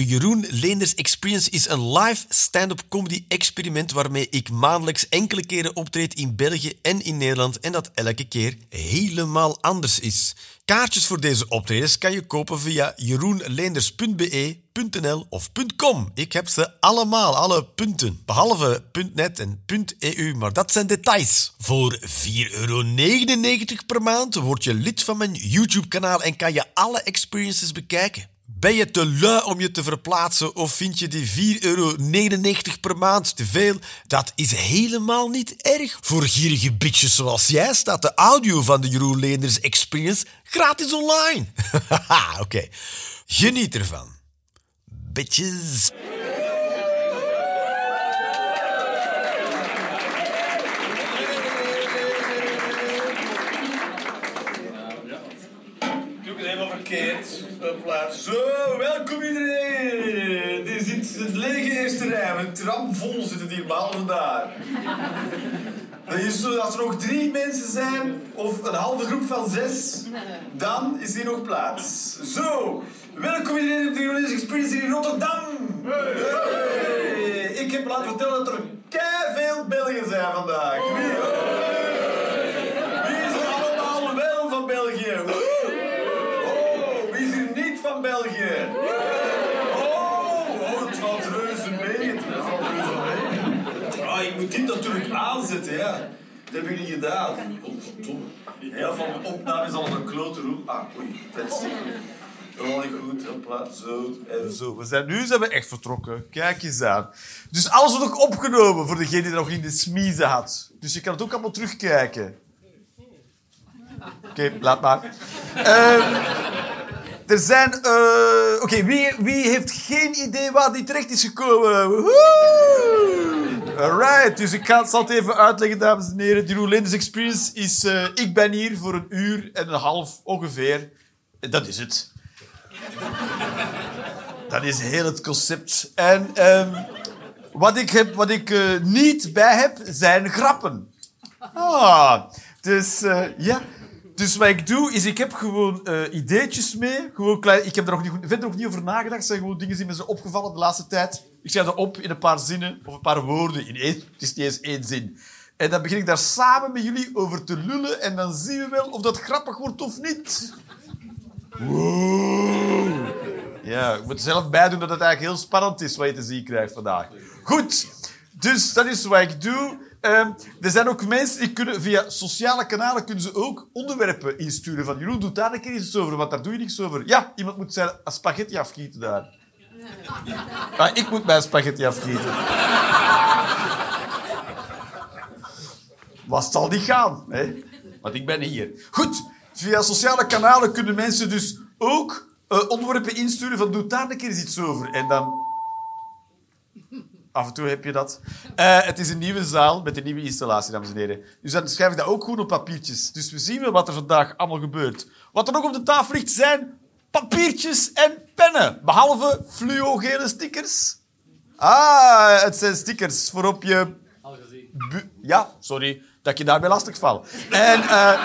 De Jeroen Leenders Experience is een live stand-up comedy experiment waarmee ik maandelijks enkele keren optreed in België en in Nederland en dat elke keer helemaal anders is. Kaartjes voor deze optredens kan je kopen via jeroenleenders.be.nl of .com. Ik heb ze allemaal, alle punten. Behalve .net en .eu, maar dat zijn details. Voor 4,99 euro per maand word je lid van mijn YouTube-kanaal en kan je alle experiences bekijken. Ben je te lui om je te verplaatsen of vind je die 4,99 euro per maand te veel? Dat is helemaal niet erg. Voor gierige bitches zoals jij staat de audio van de Jeroen Leenders Experience gratis online. Haha, oké. Geniet ervan. Bitches. Doe het helemaal verkeerd. Hopla. Zo, welkom iedereen. Dit is het lege eerste rij. Een tram vol zitten hier, behalve daar. Als er nog drie mensen zijn, of een halve groep van zes, dan is hier nog plaats. Zo, welkom iedereen op de Eurolees Experience in Rotterdam. Ik heb laten vertellen dat er veel Belgen zijn vandaag. Wie is er allemaal wel van België? België? Oh, oh het valt reuze mee. Het mee. Ah, ik moet dit natuurlijk aanzetten, ja. Dat heb ik niet gedaan. Oh. Heel van opname is al een klote. Ah, oei, dat Oh, goed, zo. En Zo, we zijn, nu zijn echt vertrokken. Kijk eens aan. Dus alles wordt ook opgenomen voor degene die nog in de smiezen had. Dus je kan het ook allemaal terugkijken. Oké, laat maar. Ehm, er zijn... eh, Oké, wie, wie heeft geen idee waar die terecht is gekomen? Woehoe! Alright, dus ik ga, zal het even uitleggen, dames en heren. Die Roelinders Experience is... eh, ik ben hier voor een uur en een half ongeveer. Dat is het. Dat is heel het concept. En ehm, wat ik, heb, wat ik eh, niet bij heb, zijn grappen. Ah, dus ja. Dus wat ik doe, is ik heb gewoon eh, ideetjes mee. Gewoon klein, ik heb er nog niet, verder nog niet over nagedacht. Het zijn gewoon dingen die me zijn opgevallen de laatste tijd. Ik schrijf dat op in een paar zinnen, of een paar woorden. In één, het is niet eens één zin. En dan begin ik daar samen met jullie over te lullen. En dan zien we wel of dat grappig wordt of niet. Ja, ik moet zelf bij doen dat het eigenlijk heel spannend is wat je te zien krijgt vandaag. Goed, dus dat is wat ik doe. Ehm, er zijn ook mensen die kunnen via sociale kanalen kunnen ze ook onderwerpen insturen. Van Jeroen, doe daar een keer iets over, want daar doe je niks over. Ja, iemand moet zijn spaghetti afgieten daar. Ah, ik moet mijn spaghetti afgieten. Wat zal niet gaan, hè? Want ik ben hier. Goed, via sociale kanalen kunnen mensen dus ook eh, onderwerpen insturen van doe daar een keer iets over. En dan... Af en toe heb je dat. Eh, het is een nieuwe zaal met een nieuwe installatie, dames en heren. Dus dan schrijf ik dat ook gewoon op papiertjes. Dus we zien wel wat er vandaag allemaal gebeurt. Wat er nog op de tafel ligt zijn papiertjes en pennen. Behalve fluo-gele stickers. Ah, het zijn stickers voor op je... Bu- ja, sorry dat je daarbij lastig val. En eh,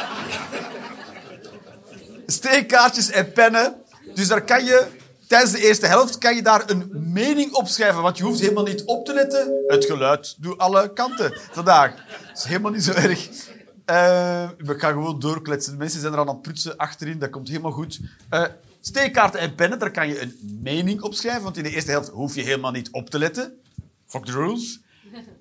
steekkaartjes en pennen. Dus daar kan je, tijdens de eerste helft, kan je daar een mening opschrijven. Want je hoeft helemaal niet op te letten. Het geluid doet alle kanten vandaag. Dat is helemaal niet zo erg. Eh, we gaan gewoon doorkletsen. Mensen zijn er aan het prutsen achterin. Dat komt helemaal goed. Eh, steekkaarten en pennen, daar kan je een mening opschrijven. Want in de eerste helft hoef je helemaal niet op te letten. Fuck the rules.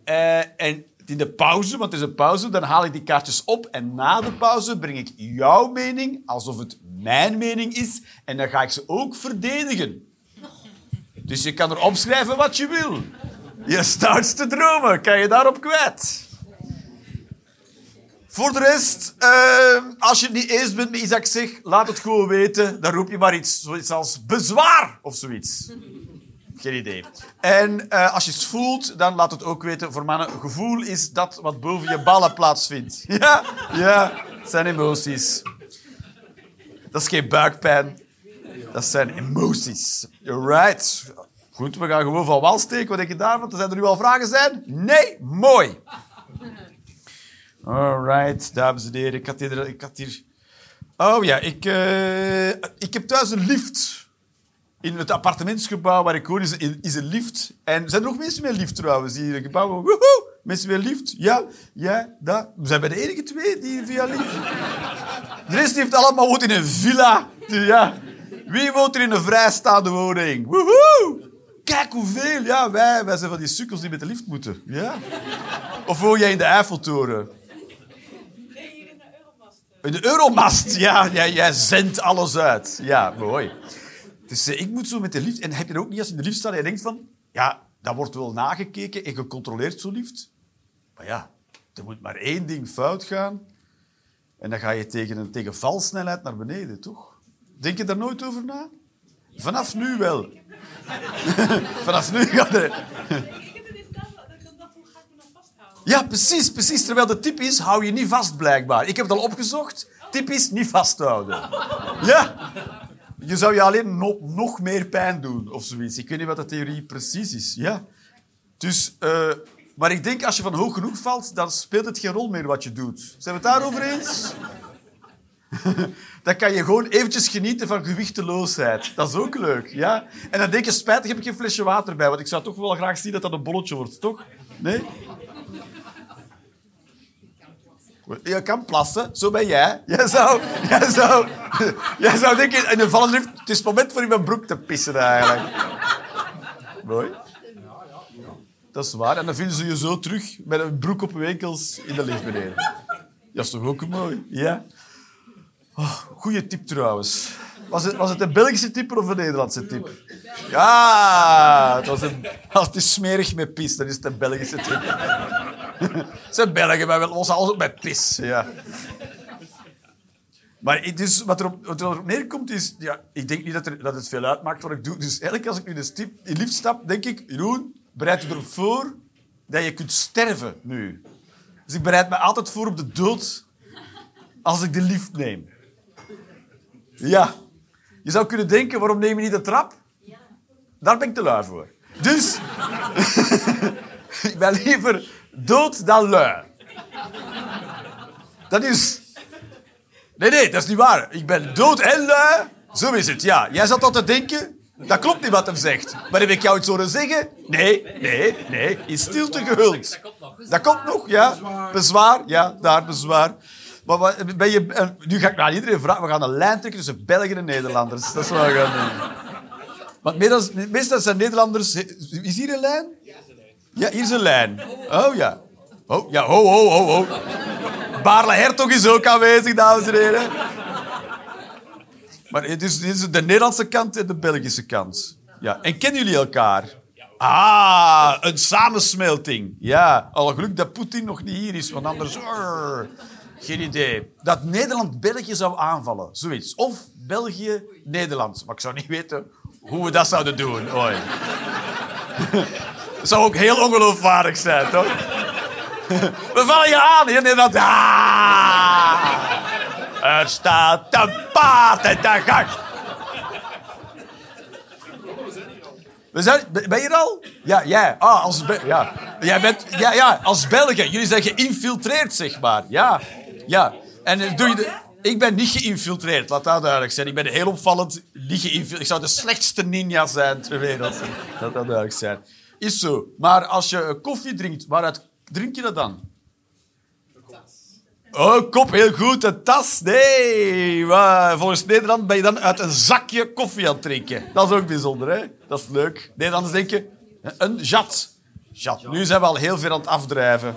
Eh, en in de pauze, want het is een pauze, dan haal ik die kaartjes op. En na de pauze breng ik jouw mening alsof het mijn mening is. En dan ga ik ze ook verdedigen. Dus je kan er opschrijven wat je wil. Je staat te dromen, kan je daarop kwijt. Voor de rest, eh, als je het niet eens bent met ik zeg, laat het gewoon weten. Dan roep je maar iets, zoiets als bezwaar of zoiets. Geen idee. En eh, als je het voelt, dan laat het ook weten. Voor mannen, gevoel is dat wat boven je ballen plaatsvindt. Ja, ja, zijn emoties. Dat is geen buikpijn. Dat zijn emoties. Right. Goed, we gaan gewoon van wal steken. Wat denk je daarvan? Zijn er nu al vragen zijn? Nee? Mooi. Alright, dames en heren. Ik had hier... Ik had hier... Oh ja, ik, eh, ik heb thuis een lift. In het appartementsgebouw waar ik woon is, is een lift. En zijn er nog mensen met lift trouwens? Die gebouwen, woehoe, mensen met lift. Ja, ja, dat. We zijn bij de enige twee die via lift. De rest heeft allemaal woont in een villa. Ja. Wie woont er in een vrijstaande woning? Woehoe! Kijk hoeveel. Ja, wij, wij zijn van die sukkels die met de lift moeten. Ja. Of woon jij in de Eiffeltoren? In de Euromast, ja. Jij, jij zendt alles uit. Ja, mooi. Dus eh, ik moet zo met de lift... En heb je er ook niet als je in de lift staat en je denkt van... Ja, dat wordt wel nagekeken en gecontroleerd, zo lift. Maar ja, er moet maar één ding fout gaan. En dan ga je tegen een tegen valsnelheid naar beneden, toch? Denk je daar nooit over na? Vanaf nu wel. Vanaf nu gaat er... Ja, precies, precies. Terwijl de tip is, hou je niet vast, blijkbaar. Ik heb het al opgezocht. Tip is, niet vasthouden. Ja. Je zou je alleen no- nog meer pijn doen, of zoiets. Ik weet niet wat de theorie precies is. Ja. Dus, eh, maar ik denk, als je van hoog genoeg valt, dan speelt het geen rol meer wat je doet. Zijn we het daarover eens? Dan kan je gewoon eventjes genieten van gewichteloosheid. Dat is ook leuk, ja? En dan denk je, spijtig heb ik geen flesje water bij, want ik zou toch wel graag zien dat dat een bolletje wordt, toch? Nee? Je kan plassen, zo ben jij. Jij zou, jij zou, jij zou denken, in een vallende het is het moment voor in mijn broek te pissen eigenlijk. Mooi. Dat is waar. En dan vinden ze je zo terug met een broek op je enkels in de lift beneden. Dat is toch ook mooi? Ja. Oh, goeie tip trouwens. Was het, was het een Belgische tip of een Nederlandse tip? Ja, het, was een, als het smerig met pis, dan is het een Belgische tip. Zijn Belgen, maar we lossen alles op met pis. Ja. Maar het is, wat, erop, wat erop neerkomt is... Ja, ik denk niet dat, er, dat het veel uitmaakt wat ik doe. Dus eigenlijk als ik nu de stip, in lift stap, denk ik... Jeroen, bereid je erop voor dat je kunt sterven nu. Dus ik bereid me altijd voor op de dood als ik de lift neem. Ja. Je zou kunnen denken, waarom neem je niet de trap? Daar ben ik te lui voor. Dus... ik ben liever dood dan lui. Dat is... Nee, nee, dat is niet waar. Ik ben dood en lui. Zo is het, ja. Jij zat al te denken... Dat klopt niet wat hem zegt. Maar heb ik jou iets horen zeggen? Nee, nee, nee. In stilte gehuld. Dat komt nog, ja. Bezwaar, ja, daar bezwaar. Maar wat, ben je, eh, nu ga ik naar iedereen vragen. We gaan een lijn trekken tussen Belgen en Nederlanders. Dat is wat we gaan doen. Want meestal, meestal zijn Nederlanders... Is hier een lijn? Ja, hier is een lijn. Oh, ja. Oh, ja, ho, ho, ho, ho. Baarle Hertog is ook aanwezig, dames en heren. Maar het is, is de Nederlandse kant en de Belgische kant. Ja. En kennen jullie elkaar? Ah, een samensmelting. Ja, al geluk dat Poetin nog niet hier is, want anders... Geen idee. Dat Nederland België zou aanvallen, zoiets. Of België Nederland. Maar ik zou niet weten hoe we dat zouden doen ooit. Dat zou ook heel ongeloofwaardig zijn, toch? We vallen je aan hier in Nederland. Ah! Er staat een paard in de gang. We zijn, ben je er al? Ja, jij. Ah, als ja. Jij bent, ja, ja, als Belgen. Jullie zijn geïnfiltreerd, zeg maar. Ja, ja. En eh, doe je de, ik ben niet geïnfiltreerd, laat dat duidelijk zijn. Ik ben heel opvallend niet geïnfiltreerd. Ik zou de slechtste ninja zijn ter wereld. Laat dat duidelijk zijn. Is zo. Maar als je eh, koffie drinkt, waaruit drink je dat dan? Oh, kop, heel goed. Een tas? Nee. Maar volgens Nederland ben je dan uit een zakje koffie aan het drinken. Dat is ook bijzonder, hè? Dat is leuk. Nederlanders denken, een jat. Jat. Nu zijn we al heel ver aan het afdrijven.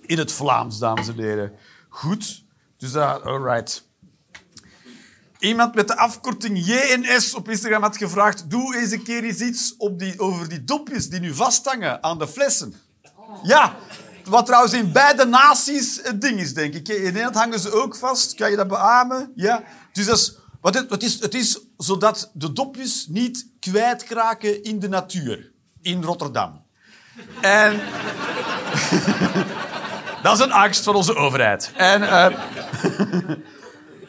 In het Vlaams, dames en heren. Goed. Dus dat, alright. Iemand met de afkorting JNS op Instagram had gevraagd... Doe eens een keer eens iets op die, over die dopjes die nu vasthangen aan de flessen. Ja, wat trouwens in beide naties het ding is, denk ik. In Nederland hangen ze ook vast. Kan je dat beamen? Ja. Dus dat wat het, het, is, het is zodat de dopjes niet kwijtraken in de natuur. In Rotterdam. En... dat is een angst van onze overheid. En... eh,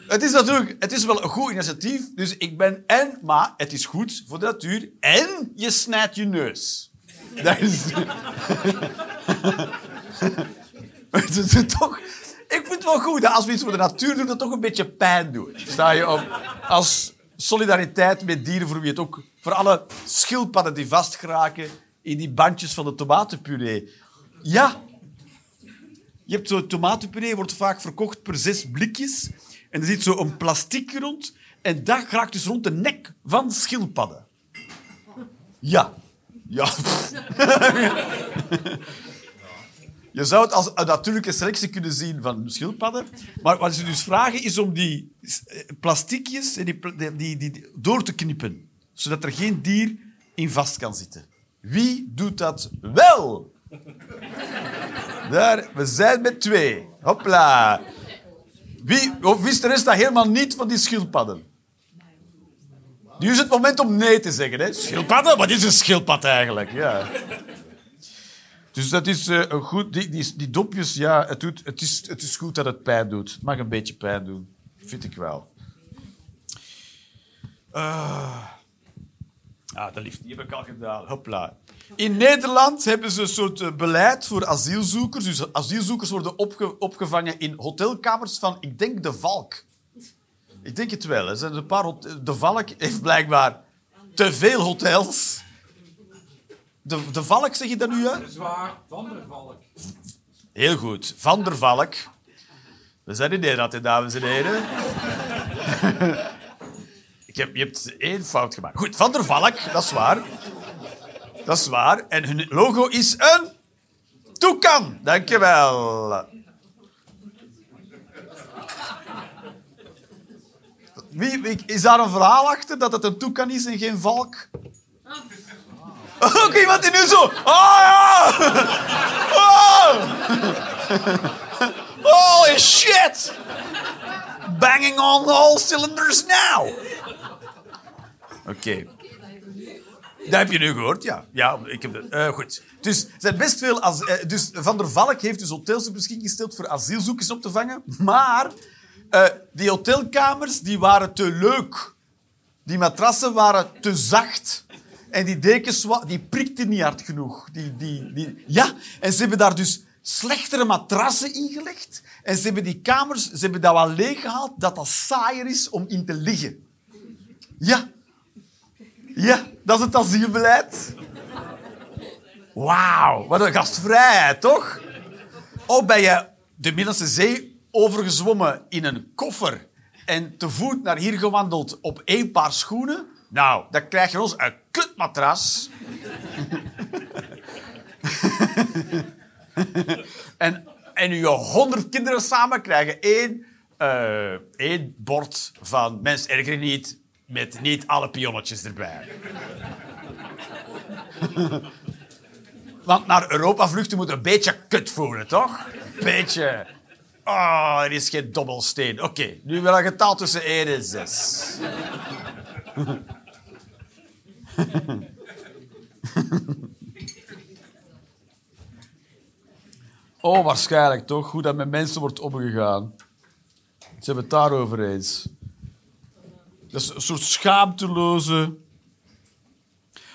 het is natuurlijk het is wel een goed initiatief. Dus ik ben en, maar het is goed voor de natuur. En je snijdt je neus. Dat is... Toch... Ik vind het wel goed dat als we iets voor de natuur doen, dat toch een beetje pijn doet. Sta je op... Als solidariteit met dieren voor wie het ook... Voor alle schildpadden die vastgeraken in die bandjes van de tomatenpuree. Ja. Je hebt zo'n tomatenpuree, wordt vaak verkocht per zes blikjes. En er zit zo een plastic rond. En dat raakt dus rond de nek van schildpadden. Ja. Ja. Je zou het als een natuurlijke selectie kunnen zien van schildpadden. Maar wat ze dus vragen is om die eh, plasticjes die, die, die, die door te knippen. Zodat er geen dier in vast kan zitten. Wie doet dat wel? Daar, we zijn met twee. Hopla. Wie, wist de rest dat helemaal niet van die schildpadden? Nu is het moment om nee te zeggen. Hè? Schildpadden? Wat is een schildpad eigenlijk? Ja. Dus dat is eh, een goed... Die, die, die dopjes, ja, het, doet, het, is, het is goed dat het pijn doet. Het mag een beetje pijn doen. Vind ik wel. Ah, ah dat lief, die heb ik al gedaan. Hopla. In Nederland hebben ze een soort eh, beleid voor asielzoekers. Dus asielzoekers worden opge- opgevangen in hotelkamers van, ik denk, de Valk. Ik denk het wel. Er zijn een paar de Valk heeft blijkbaar te veel hotels. De, de Valk, zeg je dat nu uit? Zwaar van der Valk. Heel goed. Van der Valk. We zijn in Nederland, hè, dames en heren. Ik heb, je hebt één fout gemaakt. Goed, Van der Valk, dat is waar. Dat is waar. En hun logo is een toekan. Dankjewel. Wie, is daar een verhaal achter dat het een toekan is en geen valk? Ook iemand die nu zo... Oh ja! Oh! Holy shit! Banging on all cylinders now. Oké. Dat heb je nu gehoord, ja. Ja, ik heb dat. eh, goed. Dus, zijn best veel eh, dus Van der Valk heeft dus hotels beschikking gesteld voor asielzoekers op te vangen. Maar eh, die hotelkamers die waren te leuk. Die matrassen waren te zacht. En die dekens die prikten niet hard genoeg. Die, die, die, ja, en ze hebben daar dus slechtere matrassen ingelegd. En ze hebben die kamers ze hebben dat wel leeggehaald, dat dat saaier is om in te liggen. Ja. Ja, dat is het asielbeleid. Wauw, wat een gastvrijheid, toch? Of ben je de Middellandse Zee overgezwommen in een koffer en te voet naar hier gewandeld op één paar schoenen? Nou, dan krijg je ons een kutmatras. en, en je honderd kinderen samen krijgen één, eh, één bord van mens erger niet, met niet alle pionnetjes erbij. Want naar Europa vluchten moet een beetje kut voelen, toch? Beetje. Oh, er is geen dobbelsteen. Oké, nu wel een getal tussen 1 en 6. Oh, waarschijnlijk toch? Hoe dat met mensen wordt omgegaan. Ze hebben het daarover eens. Dat is een soort schaamteloze...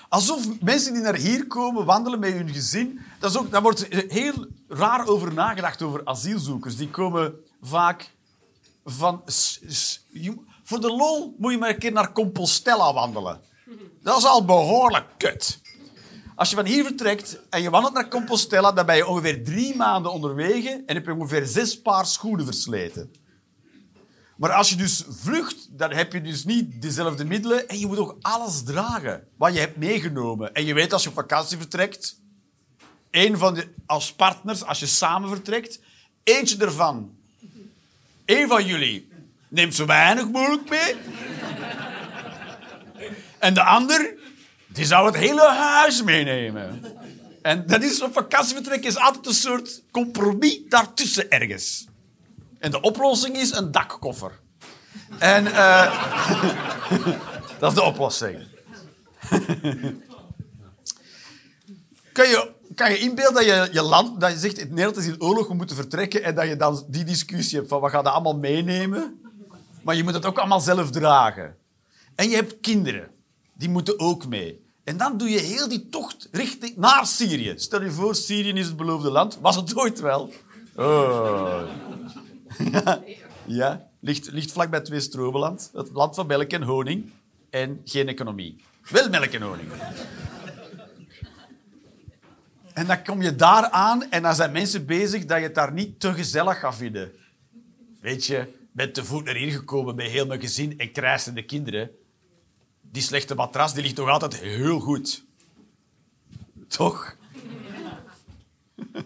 Alsof mensen die naar hier komen wandelen met hun gezin... Dat is ook, daar wordt heel raar over nagedacht, over asielzoekers. Die komen vaak van... voor de lol moet je maar een keer naar Compostela wandelen. Dat is al behoorlijk kut. Als je van hier vertrekt en je wandelt naar Compostela, dan ben je ongeveer drie maanden onderweg en heb je ongeveer zes paar schoenen versleten. Maar als je dus vlucht, dan heb je dus niet dezelfde middelen en je moet ook alles dragen wat je hebt meegenomen. En je weet als je op vakantie vertrekt, één van de, als partners, als je samen vertrekt, eentje ervan, één van jullie, neemt zo weinig mogelijk mee. En de ander, die zou het hele huis meenemen. En dat is op vakantievertrek is altijd een soort compromis daartussen ergens. En de oplossing is een dakkoffer. En eh, dat is de oplossing. kan, je, kan je inbeelden dat je, je land, dat je zegt, Nederland is in oorlog, we moeten vertrekken, en dat je dan die discussie hebt van, wat ga je allemaal meenemen? Maar je moet het ook allemaal zelf dragen. En je hebt kinderen, die moeten ook mee. En dan doe je heel die tocht richting naar Syrië. Stel je voor, Syrië is het beloofde land. Was het ooit wel? Oh. Ja. ja. Ligt, ligt vlakbij twee Strobeland. Het land van melk en honing. En geen economie. Wel melk en honing. En dan kom je daar aan en dan zijn mensen bezig dat je het daar niet te gezellig gaat vinden. Weet je, bent te voet naar hier gekomen met heel mijn gezin en krijsende kinderen. Die slechte matras die ligt nog altijd heel goed. Toch?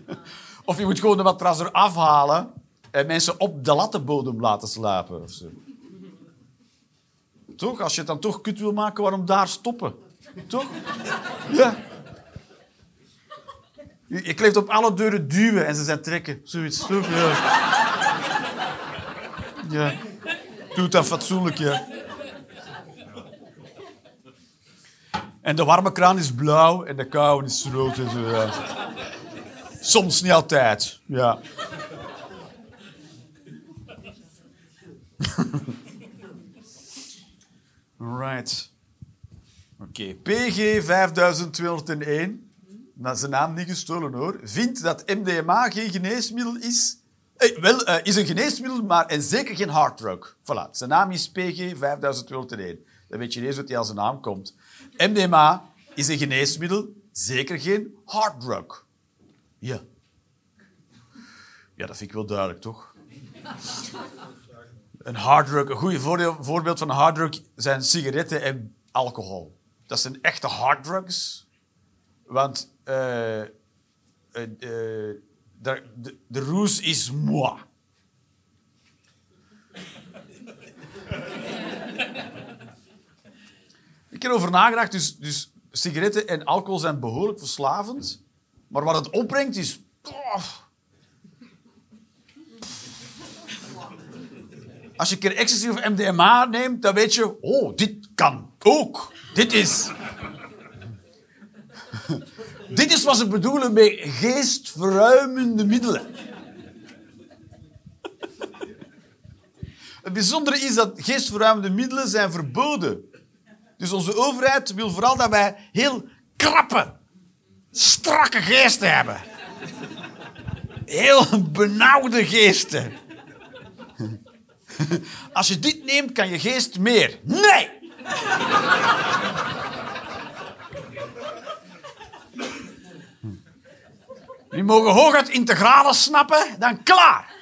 Of je moet gewoon de matras eraf halen en mensen op de lattenbodem laten slapen. Of zo. Toch? Als je het dan toch kut wil maken, waarom daar stoppen? Toch? Ja. Je kleeft op alle deuren duwen en ze zijn trekken. Zoiets. Ja. ja. Doe dan fatsoenlijk, ja. En de warme kraan is blauw en de koude is rood en zo, ja. Soms niet altijd, ja. Right. Oké, PG 5201, dat is zijn naam niet gestolen hoor, vindt dat MDMA geen geneesmiddel is. Eh, wel, eh, is een geneesmiddel, maar en zeker geen harddrug. Voilà, zijn naam is PG 5201. Dan weet je ineens wat hij aan zijn naam komt. MDMA is een geneesmiddel, zeker geen harddrug. Ja. Ja, dat vind ik wel duidelijk, toch? Een harddrug, een goed voorbeeld van een harddrug zijn sigaretten en alcohol. Dat zijn echte harddrugs. Want eh, eh, eh, de, de, roes is moi. Ik heb erover nagedacht, dus, dus sigaretten en alcohol zijn behoorlijk verslavend. Maar wat het opbrengt is... Als je een keer ecstasy of MDMA neemt, dan weet je... Oh, dit kan ook. Dit is... dit is wat ze bedoelen met geestverruimende middelen. Het bijzondere is dat geestverruimende middelen zijn verboden. Dus onze overheid wil vooral dat wij heel krappe, strakke geesten hebben. Heel benauwde geesten. Als je dit neemt, kan je geest meer. Nee! Die mogen hooguit integralen snappen, dan klaar.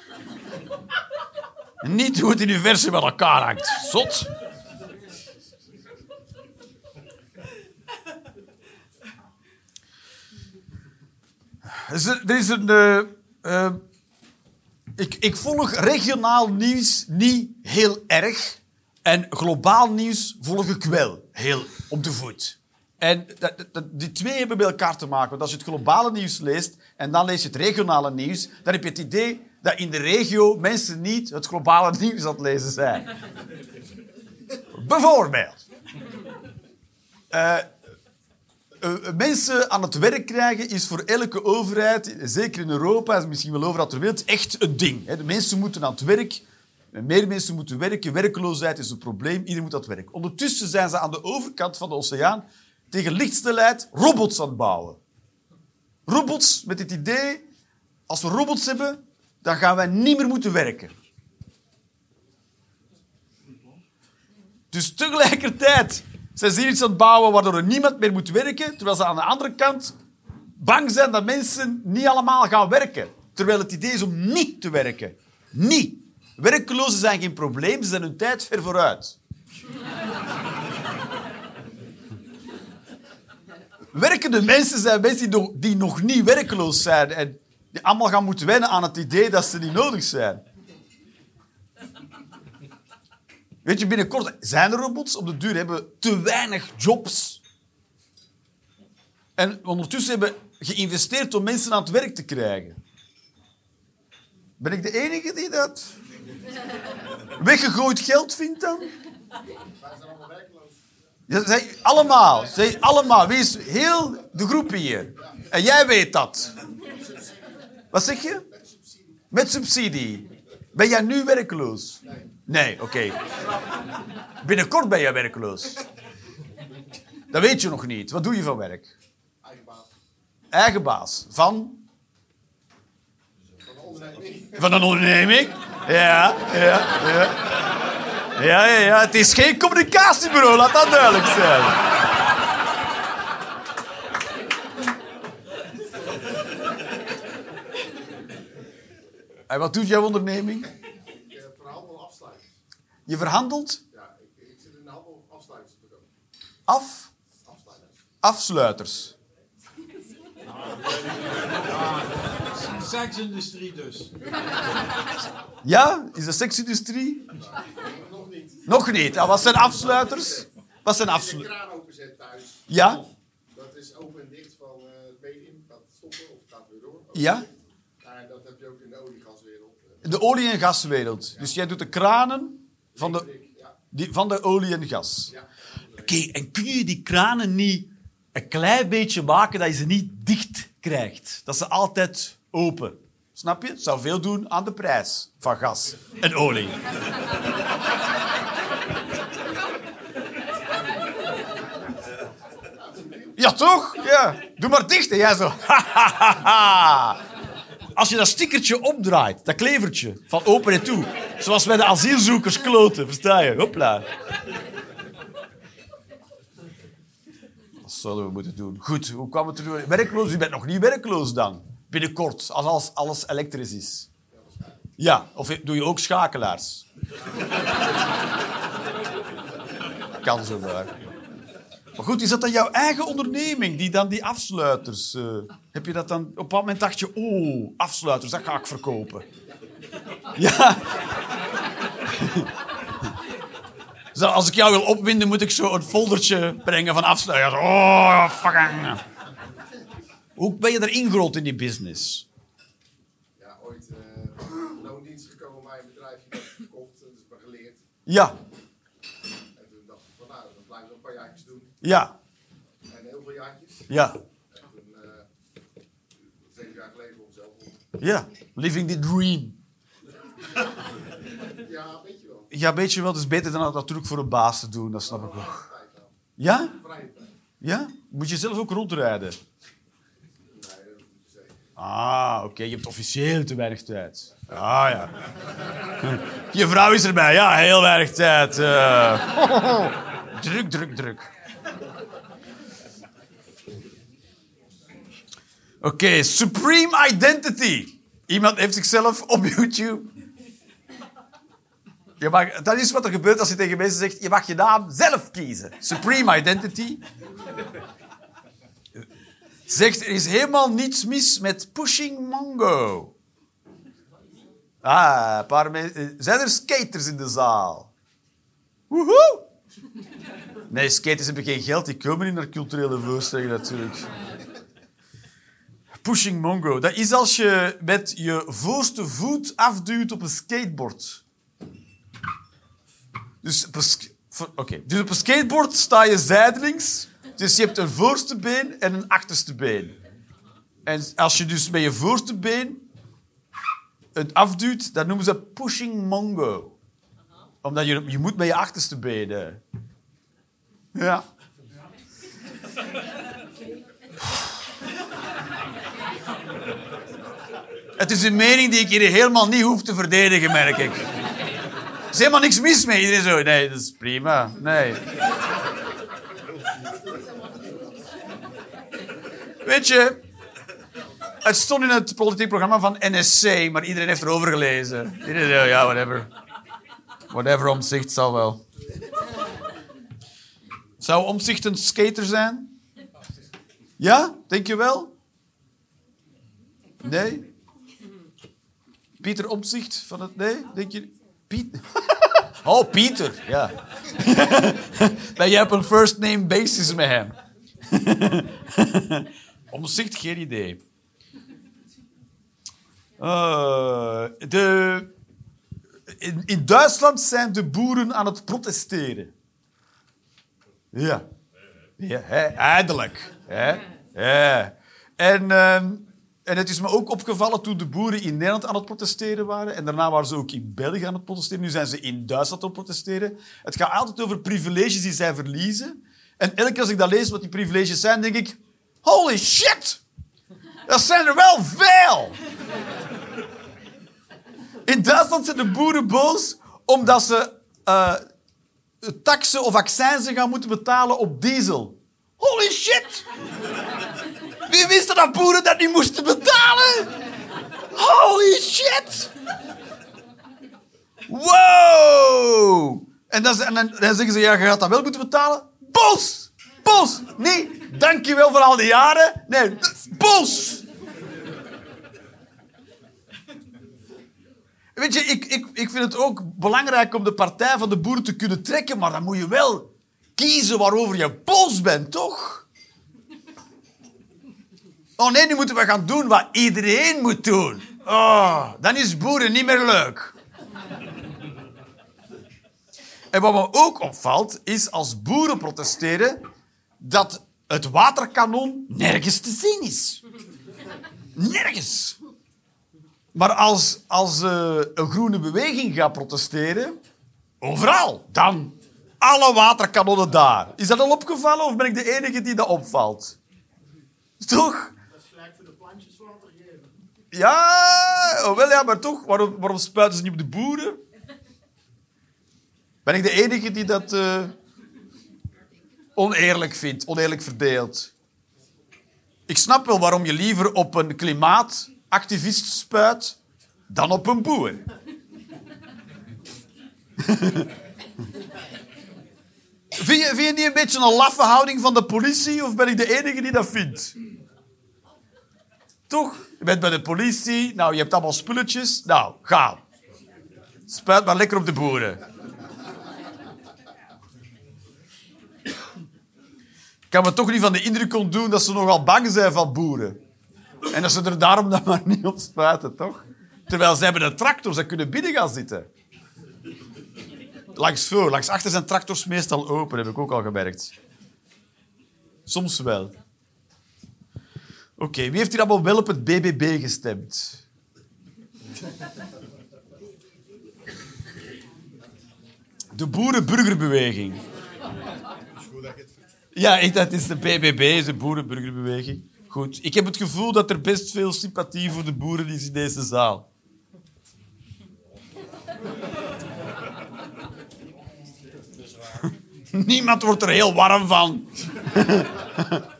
En niet hoe het universum met elkaar hangt. Zot. Is- Er is een... eh, eh, ik, ik volg regionaal nieuws niet heel erg. En globaal nieuws volg ik wel heel op de voet. En dat, dat- dat- die twee hebben met elkaar te maken. Want als je het globale nieuws leest en dan lees je het regionale nieuws, dan heb je het idee dat in de regio mensen niet het globale nieuws aan het lezen zijn. Bijvoorbeeld. Eh, mensen aan het werk krijgen is voor elke overheid, zeker in Europa en misschien wel overal ter wereld, echt een ding. De mensen moeten aan het werk. Meer mensen moeten werken. Werkloosheid is een probleem. Iedereen moet aan het werk. Ondertussen zijn ze aan de overkant van de oceaan tegen lichtsnelheid robots aan het bouwen. Robots met het idee, als we robots hebben, dan gaan wij niet meer moeten werken. Dus tegelijkertijd ze hier iets aan het bouwen waardoor er niemand meer moet werken, terwijl ze aan de andere kant bang zijn dat mensen niet allemaal gaan werken. Terwijl het idee is om niet te werken. Niet. Werklozen zijn geen probleem, ze zijn hun tijd ver vooruit. Werkende mensen zijn mensen die nog, die nog niet werkloos zijn en die allemaal gaan moeten wennen aan het idee dat ze niet nodig zijn. Weet je, binnenkort zijn er robots. Op de duur hebben te weinig jobs. En ondertussen hebben geïnvesteerd om mensen aan het werk te krijgen. Ben ik de enige die dat weggegooid geld vindt dan? Ja, zij, allemaal. Zij, allemaal. Wie is heel de groep hier? En jij weet dat. Wat zeg je? Met subsidie. Ben jij nu werkloos? Nee, oké. Binnenkort ben jij werkloos. Dat weet je nog niet. Wat doe je van werk? Eigen baas. Eigen baas. Van? Van de onderneming. Van een onderneming. Ja, ja, ja. Ja, ja, ja. Het is geen communicatiebureau, laat dat duidelijk zijn. En wat doet jouw onderneming? Je verhandelt Ja, ik, ik zit in de handel om afsluiters te verkopen. af Afsluiters. afsluiters. Seksindustrie dus. Ja? Is dat seksindustrie? Nog niet. Nog niet. Ja, wat zijn afsluiters? Wat zijn Als je een afsluiters? kraan openzet thuis. Ja? Dat is open en dicht van eh, het medium. Gaat stoppen of gaat weer door. Ja? En dat heb je ook in de oliegaswereld. In de olie- en gaswereld. Dus jij doet de kranen van de, die, van de olie en gas. ja. Oké, en kun je die kranen niet een klein beetje maken dat je ze niet dicht krijgt? Dat ze altijd open. Snap je? Het zou veel doen aan de prijs van gas en olie. Ja, toch? Ja. Doe maar dicht. En jij zo. Als je dat stickertje opdraait, dat klevertje, van open en toe. Zoals bij de asielzoekers kloten, versta je? Hopla. Dat zouden we moeten doen. Goed, hoe kwam het er? Werkloos? U bent nog niet werkloos dan? Binnenkort, als alles, alles elektrisch is. Ja, of doe je ook schakelaars? kan zo maar. Maar goed, is dat dan jouw eigen onderneming, die dan die afsluiters... eh, heb je dat dan... Op een moment dacht je, oh, afsluiters, dat ga ik verkopen. Ja. Zo, als ik jou wil opwinden, moet ik zo een foldertje brengen van afsluiters. Oh, fucking... Hoe ben je erin gerold in die business? ja, ooit eh loondienst gekomen bij een bedrijfje dat verkocht. Dat is me geleerd. Ja, En toen dacht ik van nou, dan blijf ik nog een paar jaartjes doen. ja, En heel veel jaartjes. ja, En toen, eh zeven jaar geleden voor mezelf op. ja. Living the dream. Ja, weet je wel. Ja, weet je wel, het is beter dan dat natuurlijk voor een baas te doen, dat snap ik wel. Ja? Ja? Moet je zelf ook rondrijden? Ah, oké, je hebt officieel te weinig tijd. Ah, ja. Je vrouw is erbij, ja, heel weinig tijd. eh. druk, druk, druk. Oké, Supreme Identity. Iemand heeft zichzelf op YouTube. Je mag, dat is wat er gebeurt als je tegen mensen zegt: je mag je naam zelf kiezen. Supreme Identity. Zegt er is helemaal niets mis met Pushing Mongo. Ah, een paar mensen. Zijn er skaters in de zaal? Woehoe! Nee, skaters hebben geen geld. Die komen niet naar culturele voorstellingen natuurlijk. Pushing Mongo. Dat is als je met je voorste voet afduwt op een skateboard. Dus op een, dus op skateboard sta je zijdelings. Dus je hebt een voorste been en een achterste been. En als je dus met je voorste been het afduwt, dat noemen ze pushing mongo. Omdat je, je moet met je achterste been. Ja. Het is een mening die ik hier helemaal niet hoef te verdedigen, merk ik. Is helemaal niks mis mee. Iedereen zo, nee, dat is prima. Nee. Weet je, het stond in het politiek programma van NSC, maar iedereen heeft erover gelezen. Iedereen zei, ja, whatever. Whatever omzicht zal wel. Zou omzicht een skater zijn? Ja, denk je wel? Nee? Pieter Omzicht van het... Nee, denk je... Piet... Oh, Pieter, ja. ben jij op een first name basis met hem? Omzicht, geen idee. Eh, de, in, Duitsland zijn de boeren aan het protesteren. Ja. ja eindelijk. Hè? Ja. En, ehm, en het is me ook opgevallen toen de boeren in Nederland aan het protesteren waren. En daarna waren ze ook in België aan het protesteren. Nu zijn ze in Duitsland aan het protesteren. Het gaat altijd over privileges die zij verliezen. En elke keer als ik dat lees, wat die privileges zijn, denk ik... Holy shit! Dat zijn er wel veel! In Duitsland zijn de boeren boos omdat ze eh taxen of accijnzen gaan moeten betalen op diesel. Holy shit! Wie wist dat boeren dat niet moesten betalen? Holy shit! Wow! En dan, en dan, dan zeggen ze, ja, je gaat dat wel moeten betalen. Bos! Bos! Nee, dankjewel voor al die jaren. Nee, bos! Weet je, ik, ik, ik vind het ook belangrijk om de partij van de boeren te kunnen trekken, maar dan moet je wel kiezen waarover je boos bent, toch? Oh nee, nu moeten we gaan doen wat iedereen moet doen. Oh, dan is boeren niet meer leuk. En wat me ook opvalt, is als boeren protesteren, dat het waterkanon nergens te zien is. Nergens. Maar als, als eh, een groene beweging gaat protesteren, overal, dan alle waterkanonnen daar. Is dat al opgevallen of ben ik de enige die dat opvalt? Toch? Ja, oh, wel maar toch, waarom, waarom spuiten ze niet op de boeren? Ben ik de enige die dat eh, oneerlijk vindt, oneerlijk verdeelt? Ik snap wel waarom je liever op een klimaatactivist spuit dan op een boer. vind, je, vind je niet een beetje een laffe houding van de politie of ben ik de enige die dat vindt? Toch? Je bent bij de politie, nou, je hebt allemaal spulletjes. Nou, ga. Spuit maar lekker op de boeren. Ik kan me toch niet van de indruk ontdoen dat ze nogal bang zijn van boeren. En dat ze er daarom dan maar niet op spuiten, toch? Terwijl ze hebben een tractor, ze kunnen binnen gaan zitten. Langs voor, langs achter zijn tractors meestal open, heb ik ook al gemerkt. Soms wel. Oké, wie heeft hier allemaal wel op het BBB gestemd? De Boerenburgerbeweging. Ja, dat is de BBB, de Boerenburgerbeweging. Goed. Ik heb het gevoel dat er best veel sympathie voor de boeren is in deze zaal. Niemand wordt er heel warm van.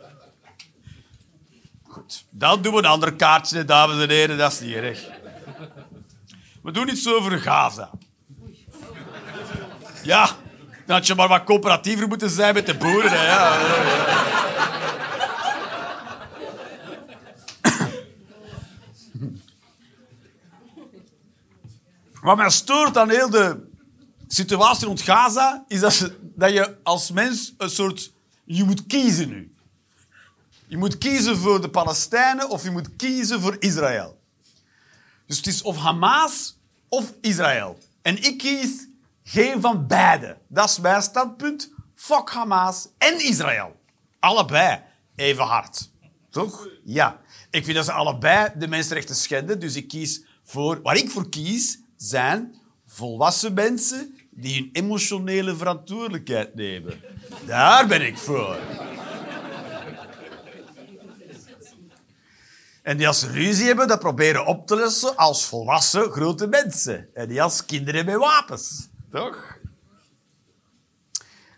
Dan doen we een ander kaartje, dames en heren. Dat is niet erg. We doen iets over Gaza. Ja, dan had je maar wat coöperatiever moeten zijn met de boeren. Ja. Wat mij stoort aan heel de situatie rond Gaza, is dat je als mens een soort... Je moet kiezen nu. Je moet kiezen voor de Palestijnen of je moet kiezen voor Israël. Dus het is of Hamas of Israël. En ik kies geen van beide. Dat is mijn standpunt. Fuck Hamas en Israël. Allebei even hard. Toch? Ja. Ik vind dat ze allebei de mensenrechten schenden. Dus ik kies voor... Waar ik voor kies, zijn volwassen mensen die hun emotionele verantwoordelijkheid nemen. Daar ben ik voor. En die als ze ruzie hebben, dat proberen op te lossen als volwassen grote mensen. En die als kinderen met wapens. Toch?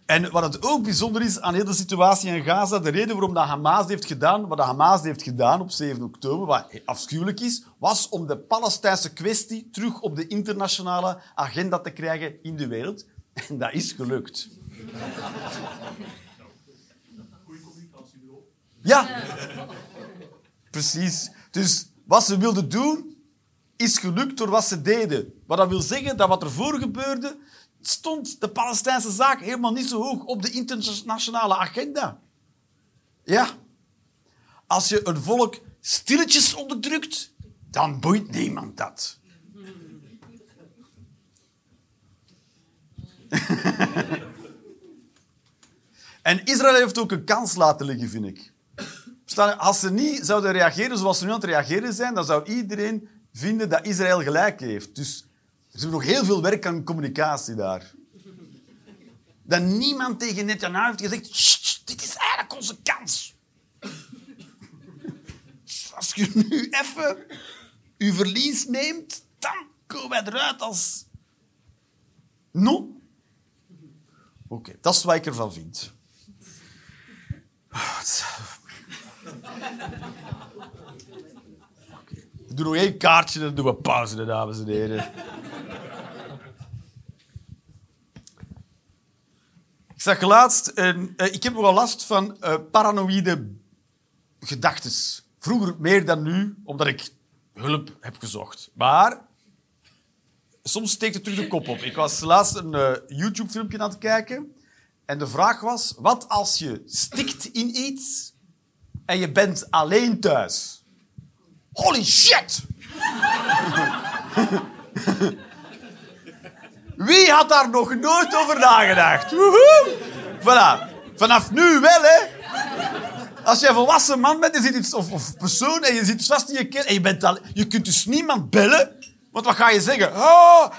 En wat het ook bijzonder is aan heel de situatie in Gaza, de reden waarom dat Hamas heeft gedaan, wat dat Hamas heeft gedaan op 7 oktober, wat afschuwelijk is, was om de Palestijnse kwestie terug op de internationale agenda te krijgen in de wereld. En dat is gelukt. Ja, precies. Dus wat ze wilden doen, is gelukt door wat ze deden. Wat dat wil zeggen dat wat er voor gebeurde, stond de Palestijnse zaak helemaal niet zo hoog op de internationale agenda. Ja. Als je een volk stilletjes onderdrukt, dan boeit niemand dat. en Israël heeft ook een kans laten liggen, vind ik. Als ze niet zouden reageren zoals ze nu aan het reageren zijn, dan zou iedereen vinden dat Israël gelijk heeft. Dus er is nog heel veel werk aan communicatie daar. Dat niemand tegen Netanyahu heeft gezegd... "Sst, sst, dit is eigenlijk onze kans. Als je nu even je verlies neemt, dan zo wij eruit als... Non? Oké, dat is wat ik ervan vind. We doen nog één kaartje dan doen we pauze, dames en heren. Ik zag laatst... Een, eh, ik heb nogal last van eh, paranoïde gedachtes. Vroeger meer dan nu, omdat ik hulp heb gezocht. Maar soms steekt het terug de kop op. Ik was laatst een eh, YouTube-filmpje aan het kijken. En de vraag was, wat als je stikt in iets en je bent alleen thuis? Holy shit! Wie had daar nog nooit over nagedacht? Woehoe! Voilà. Vanaf nu wel, hè? Als je een volwassen man bent je zit iets, of, of persoon en je zit vast in je keel en je, bent al, je kunt dus niemand bellen, want wat ga je zeggen? Ah!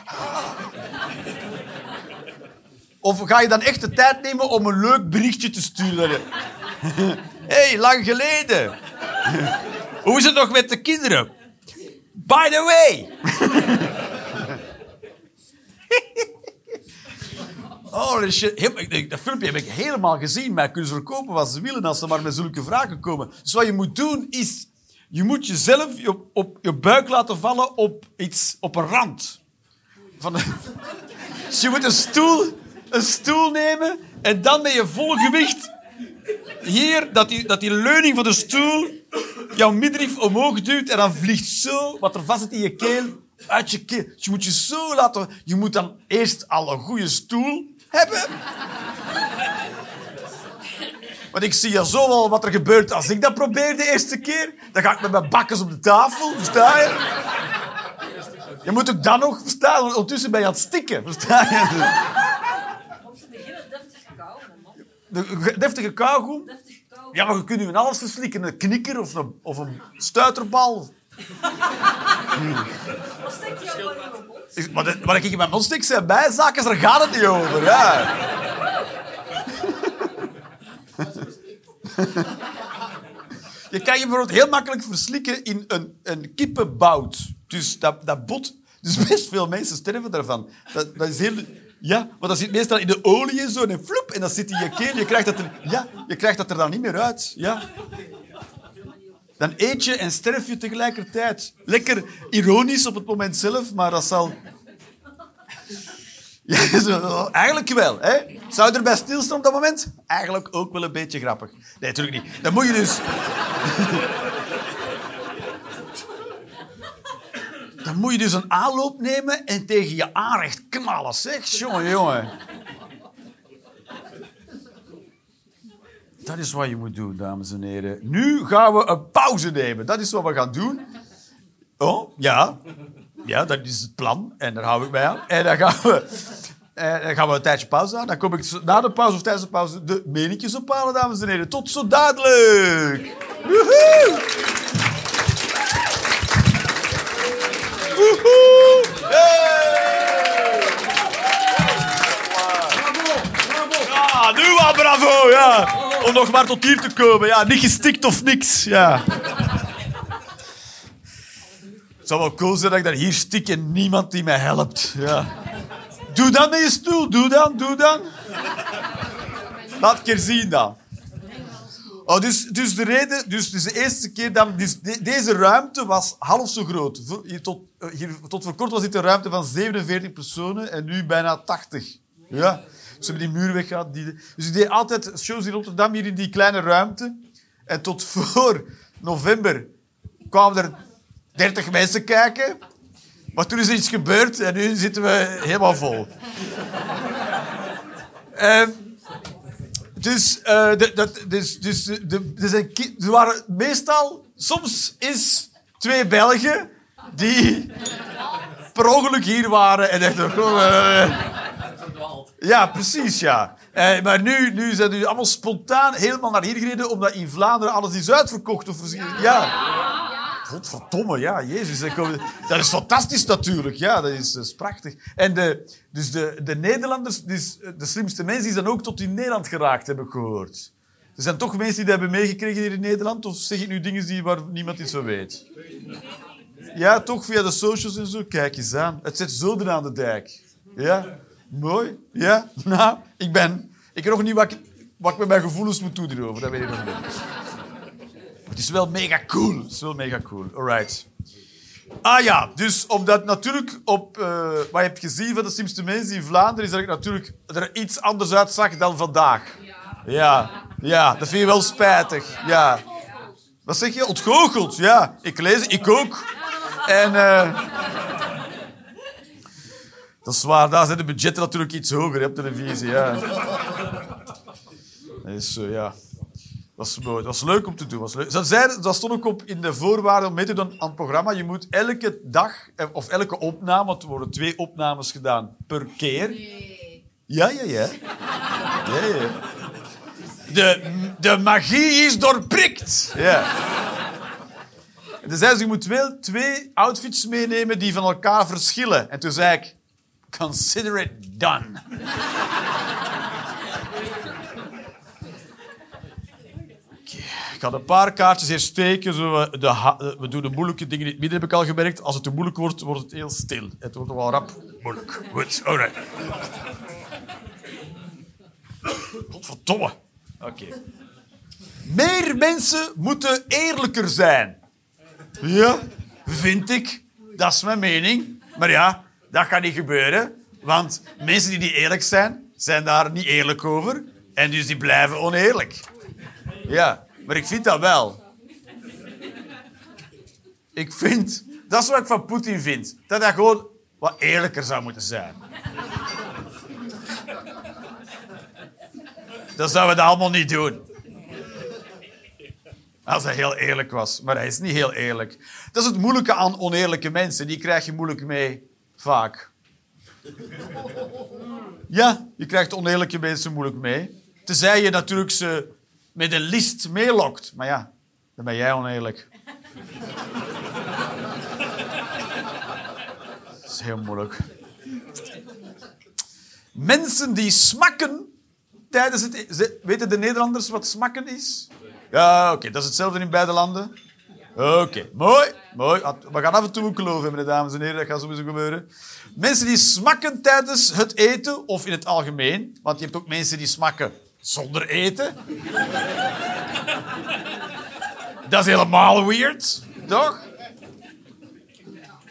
Of ga je dan echt de tijd nemen om een leuk berichtje te sturen? Hé, hey, lang geleden. Hoe is het nog met de kinderen? By the way. Holy shit. Ik denk, Dat filmpje heb ik helemaal gezien, maar kunnen ze verkopen wat ze willen als ze maar met zulke vragen komen. Dus wat je moet doen is, je moet jezelf je, op, je buik laten vallen op, iets, op een rand. Van de- dus je moet een stoel, een stoel nemen en dan met je volle gewicht hier, dat die, dat die leuning van de stoel jouw middenrif omhoog duwt en dan vliegt zo wat er vast zit in je keel uit je keel. Dus je moet je zo laten... Je moet dan eerst al een goede stoel hebben. Want ik zie ja zo wel wat er gebeurt als ik dat probeer de eerste keer. Dan ga ik met mijn bakkes op de tafel, versta je? Je moet ook dan nog verstaan, ondertussen ben je aan het stikken, versta je? Om te beginnen deftig kauwen, man. De deftige kauwgom. Ja, maar je kunt nu in alles verslikken. Een knikker of een, of een stuiterbal. Wat steekt je Maar, de- maar ik in mijn mond stik zijn bijzaken, daar gaat het niet over. Ja. Je kan je bijvoorbeeld heel makkelijk verslikken in een, een kippenbout. Dus dat, dat bot... Dus best veel mensen sterven daarvan. Dat, dat is heel... Ja, maar dat zit meestal in de olie en zo. En floep, en dat zit in je keel. Je krijgt dat er, ja, je krijgt dat er dan niet meer uit. Ja. Dan eet je en sterf je tegelijkertijd. Lekker ironisch op het moment zelf, maar dat zal... Ja, eigenlijk wel. Hè? Zou je erbij stilstaan op dat moment? Eigenlijk ook wel een beetje grappig. Nee, natuurlijk niet. Dan moet je dus... Dan moet je dus een aanloop nemen en tegen je aanrecht knallen. Zeg, jongen, jongen. Dat is wat je moet doen, dames en heren. Nu gaan we een pauze nemen. Dat is wat we gaan doen. Oh, ja. Ja, dat is het plan. En daar hou ik mij aan. En dan gaan we, eh, dan gaan we een tijdje pauze houden. Dan kom ik na de pauze of tijdens de pauze de meninkjes ophalen, dames en heren. Tot zo dadelijk. Woehoe! Bravo, ja. Om nog maar tot hier te komen. Ja, niet gestikt of niks. Ja. Het zou wel cool zijn dat ik daar hier stik en niemand die mij helpt. Ja. Doe dan met je stoel. Doe dan, doe dan. Laat een keer zien dan. Oh, dus, dus de reden, dus, dus de eerste keer dan, dus de- deze ruimte was half zo groot. Hier tot, eh, hier, tot voor kort was dit een ruimte van 47 personen en nu bijna 80. Ja. Ze hebben die muur weggehaald. Die, dus ik deed altijd shows in Rotterdam hier in die kleine ruimte. En tot voor november kwamen er 30 mensen kijken. Maar toen is er iets gebeurd en nu zitten we helemaal vol. Ehm, dus, eh, dus, dus de, er zijn waren meestal, soms is twee Belgen die per ongeluk hier waren en echt gewoon. Eh, ja, precies, ja. Eh, maar nu, nu zijn jullie allemaal spontaan helemaal naar hier gereden, omdat in Vlaanderen alles is uitverkocht. Of, ja. Godverdomme, ja, jezus. Dat is fantastisch natuurlijk, ja, dat is, dat is prachtig. En de, dus de, de Nederlanders, dus de slimste mensen, die zijn ook tot in Nederland geraakt, heb ik gehoord. Er zijn toch mensen die dat hebben meegekregen hier in Nederland, of zeg ik nu dingen die, waar niemand iets van weet? Ja, toch via de socials en zo. Kijk eens aan. Het zit zo aan de dijk. Ja, mooi. Ja, nou, ik ben... Ik weet nog niet wat ik, wat ik met mijn gevoelens moet doen hierover. Dat weet ik nog niet. Het is wel mega cool. Het is wel mega cool. Alright. Ah ja, dus omdat natuurlijk op eh, wat je hebt gezien van de slimste mensen in Vlaanderen, is dat ik natuurlijk er iets anders uitzag dan vandaag. Ja, ja, dat vind je wel spijtig. Ja. Wat zeg je? Ontgoocheld, ja. Ik lees ik ook. En... eh, dat is waar, daar zijn de budgetten natuurlijk iets hoger hè, op televisie. Ja. Dus eh, ja, dat was mooi. Dat was leuk om te doen. Was leuk. Dat, zei, dat stond ook op in de voorwaarden om mee te doen aan het programma. Je moet elke dag, eh, of elke opname, want er worden twee opnames gedaan per keer. Ja, ja, ja. ja, ja. De, de magie is doorprikt. Ja. En toen zei ze, je moet wel twee outfits meenemen die van elkaar verschillen. En toen zei ik, consider it done. Ik had een paar kaartjes hier steken. Zo, eh, de eh, we doen de moeilijke dingen in het midden, heb ik al gemerkt. Als het te moeilijk wordt, wordt het heel stil. Het wordt wel rap moeilijk. Goed, alright. Godverdomme. Oké. Meer mensen moeten eerlijker zijn. Ja, vind ik. Dat is mijn mening. Maar ja, dat gaat niet gebeuren. Want mensen die niet eerlijk zijn, zijn daar niet eerlijk over. En dus die blijven oneerlijk. Ja, maar ik vind dat wel. Ik vind... Dat is wat ik van Poetin vind. Dat hij gewoon wat eerlijker zou moeten zijn. Dan zouden we dat allemaal niet doen. Als hij heel eerlijk was. Maar hij is niet heel eerlijk. Dat is het moeilijke aan oneerlijke mensen. Die krijg je moeilijk mee, Ja, je krijgt oneerlijke mensen moeilijk mee. Tenzij je natuurlijk ze met een list meelokt. Maar ja, dan ben jij oneerlijk. Dat is heel moeilijk. Mensen die smakken tijdens het... e- Weten de Nederlanders wat smakken is? Ja, oké. Dat is hetzelfde in beide landen? Oké, mooi. mooi. We gaan af en toe een hebben, dames en heren. Dat gaat sowieso gebeuren. Mensen die smakken tijdens het eten, of in het algemeen. Want je hebt ook mensen die smakken zonder eten. Dat is helemaal weird, toch?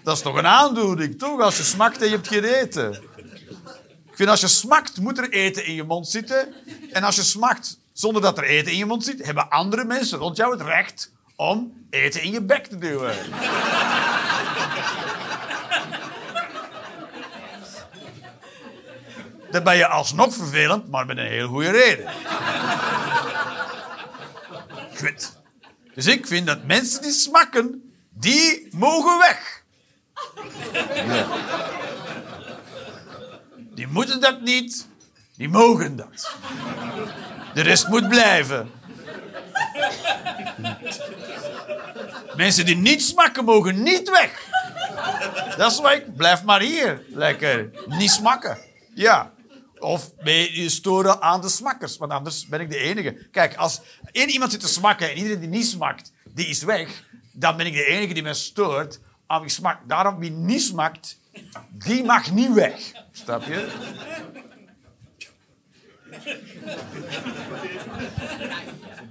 Dat is toch een aandoening, toch? Als je smakt en je hebt geen eten. Ik vind als je smakt, moet er eten in je mond zitten. En als je smakt zonder dat er eten in je mond zit, hebben andere mensen rond jou het recht om eten in je bek te duwen. Dan ben je alsnog vervelend, maar met een heel goede reden. Goed. Dus ik vind dat mensen die smakken, die mogen weg. Ja. Die moeten dat niet, die mogen dat. De rest moet blijven. Mensen die niet smakken, mogen niet weg. Dat is wat ik... Blijf maar hier. Lekker. Niet smakken. Ja. Of je storen aan de smakkers. Want anders ben ik de enige. Kijk, als één iemand zit te smakken en iedereen die niet smakt, die is weg, dan ben ik de enige die me stoort aan wie smakt. Daarom, wie niet smakt, die mag niet weg. Snap je?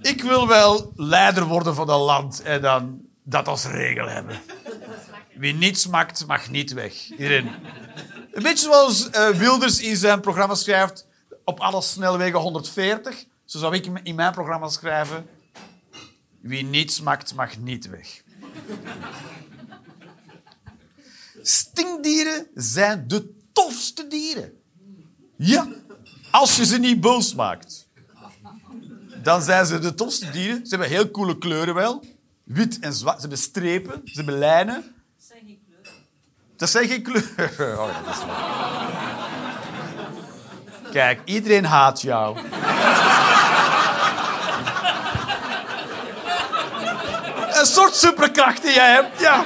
Ik wil wel leider worden van een land en dan dat als regel hebben. Wie niet smakt, mag niet weg. Iedereen. Een beetje zoals eh, Wilders in zijn programma schrijft, op alle snelwegen 140. Zo zou ik in mijn programma schrijven, wie niet smakt, mag niet weg. Stinkdieren zijn de tofste dieren. Ja, als je ze niet boos maakt. Dan zijn ze de tofste dieren. Ze hebben heel coole kleuren wel. Wit en zwart. Ze hebben strepen, ze hebben lijnen. Dat zijn geen kleuren. Oh, ja, dat is waar. Kijk, iedereen haat jou. Een soort superkracht die jij hebt, ja.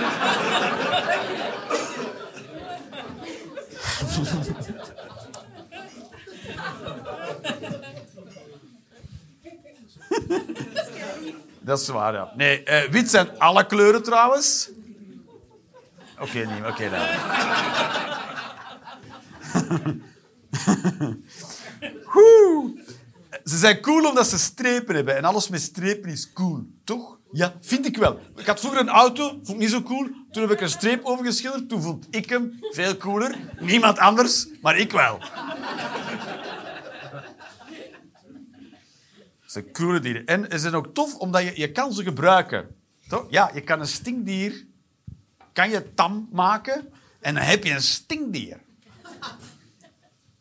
Dat is waar, ja. Nee, eh, wit zijn alle kleuren trouwens. Oké, niet. Oké, dan. Woe. Ze zijn cool omdat ze strepen hebben. En alles met strepen is cool. Toch? Ja, vind ik wel. Ik had vroeger een auto, vond ik niet zo cool. Toen heb ik een streep overgeschilderd. Toen vond ik hem veel cooler. Niemand anders, maar ik wel. Het zijn dieren. En ze zijn ook tof omdat je, je kan ze gebruiken. Toch? Ja, je kan een stinkdier kan je tam maken en dan heb je een stinkdier.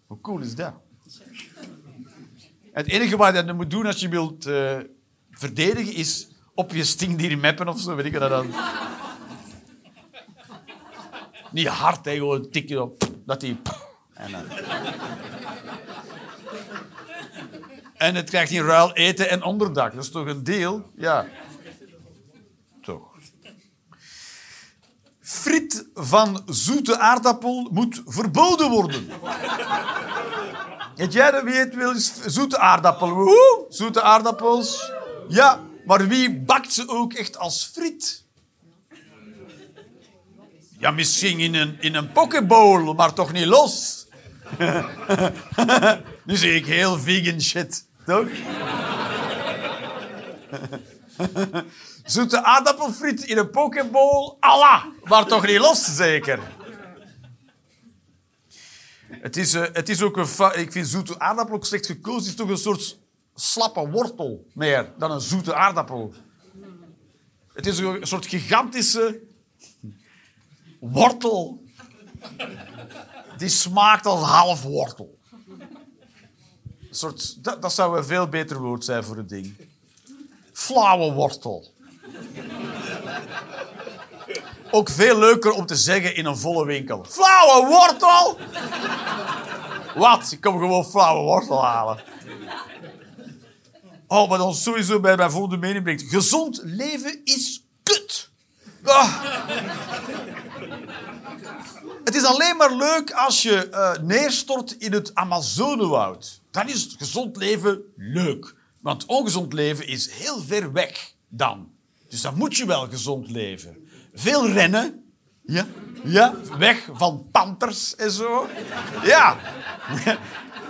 Hoe cool is dat? Het enige wat je dan moet doen als je wilt eh, verdedigen is op je stinkdier mappen of zo, weet ik dat dan. Niet hard, hè, gewoon tik je op. Dat die. En. En het krijgt in ruil eten en onderdak. Dat is toch een deel? Ja. Toch. Friet van zoete aardappel moet verboden worden. Weet jij wie het wil? Zoete aardappel. Zoete aardappels. Ja, maar wie bakt ze ook echt als friet? Ja, misschien in een, in een pokeball, maar toch niet los. nu zie ik heel vegan shit, Zoete aardappelfriet in een pokeball, Allah, maar toch niet los, zeker. Het is, eh, het is ook een... Ik vind zoete aardappel ook slecht gekozen. Het is toch een soort slappe wortel meer dan een zoete aardappel. Het is een soort gigantische wortel. Die smaakt als half wortel. Soort, dat, dat zou een veel beter woord zijn voor het ding. Flauwe wortel. Ook veel leuker om te zeggen in een volle winkel. Flauwe wortel! Wat? Ik kom gewoon flauwe wortel halen. Oh, wat ons sowieso bij mijn volgende mening brengt. Gezond leven is kut. Ah. Het is alleen maar leuk als je eh, neerstort in het Amazonewoud. Dan is gezond leven leuk. Want ongezond leven is heel ver weg dan. Dus dan moet je wel gezond leven. Veel rennen. Ja. Ja. Weg van panters en zo. Ja.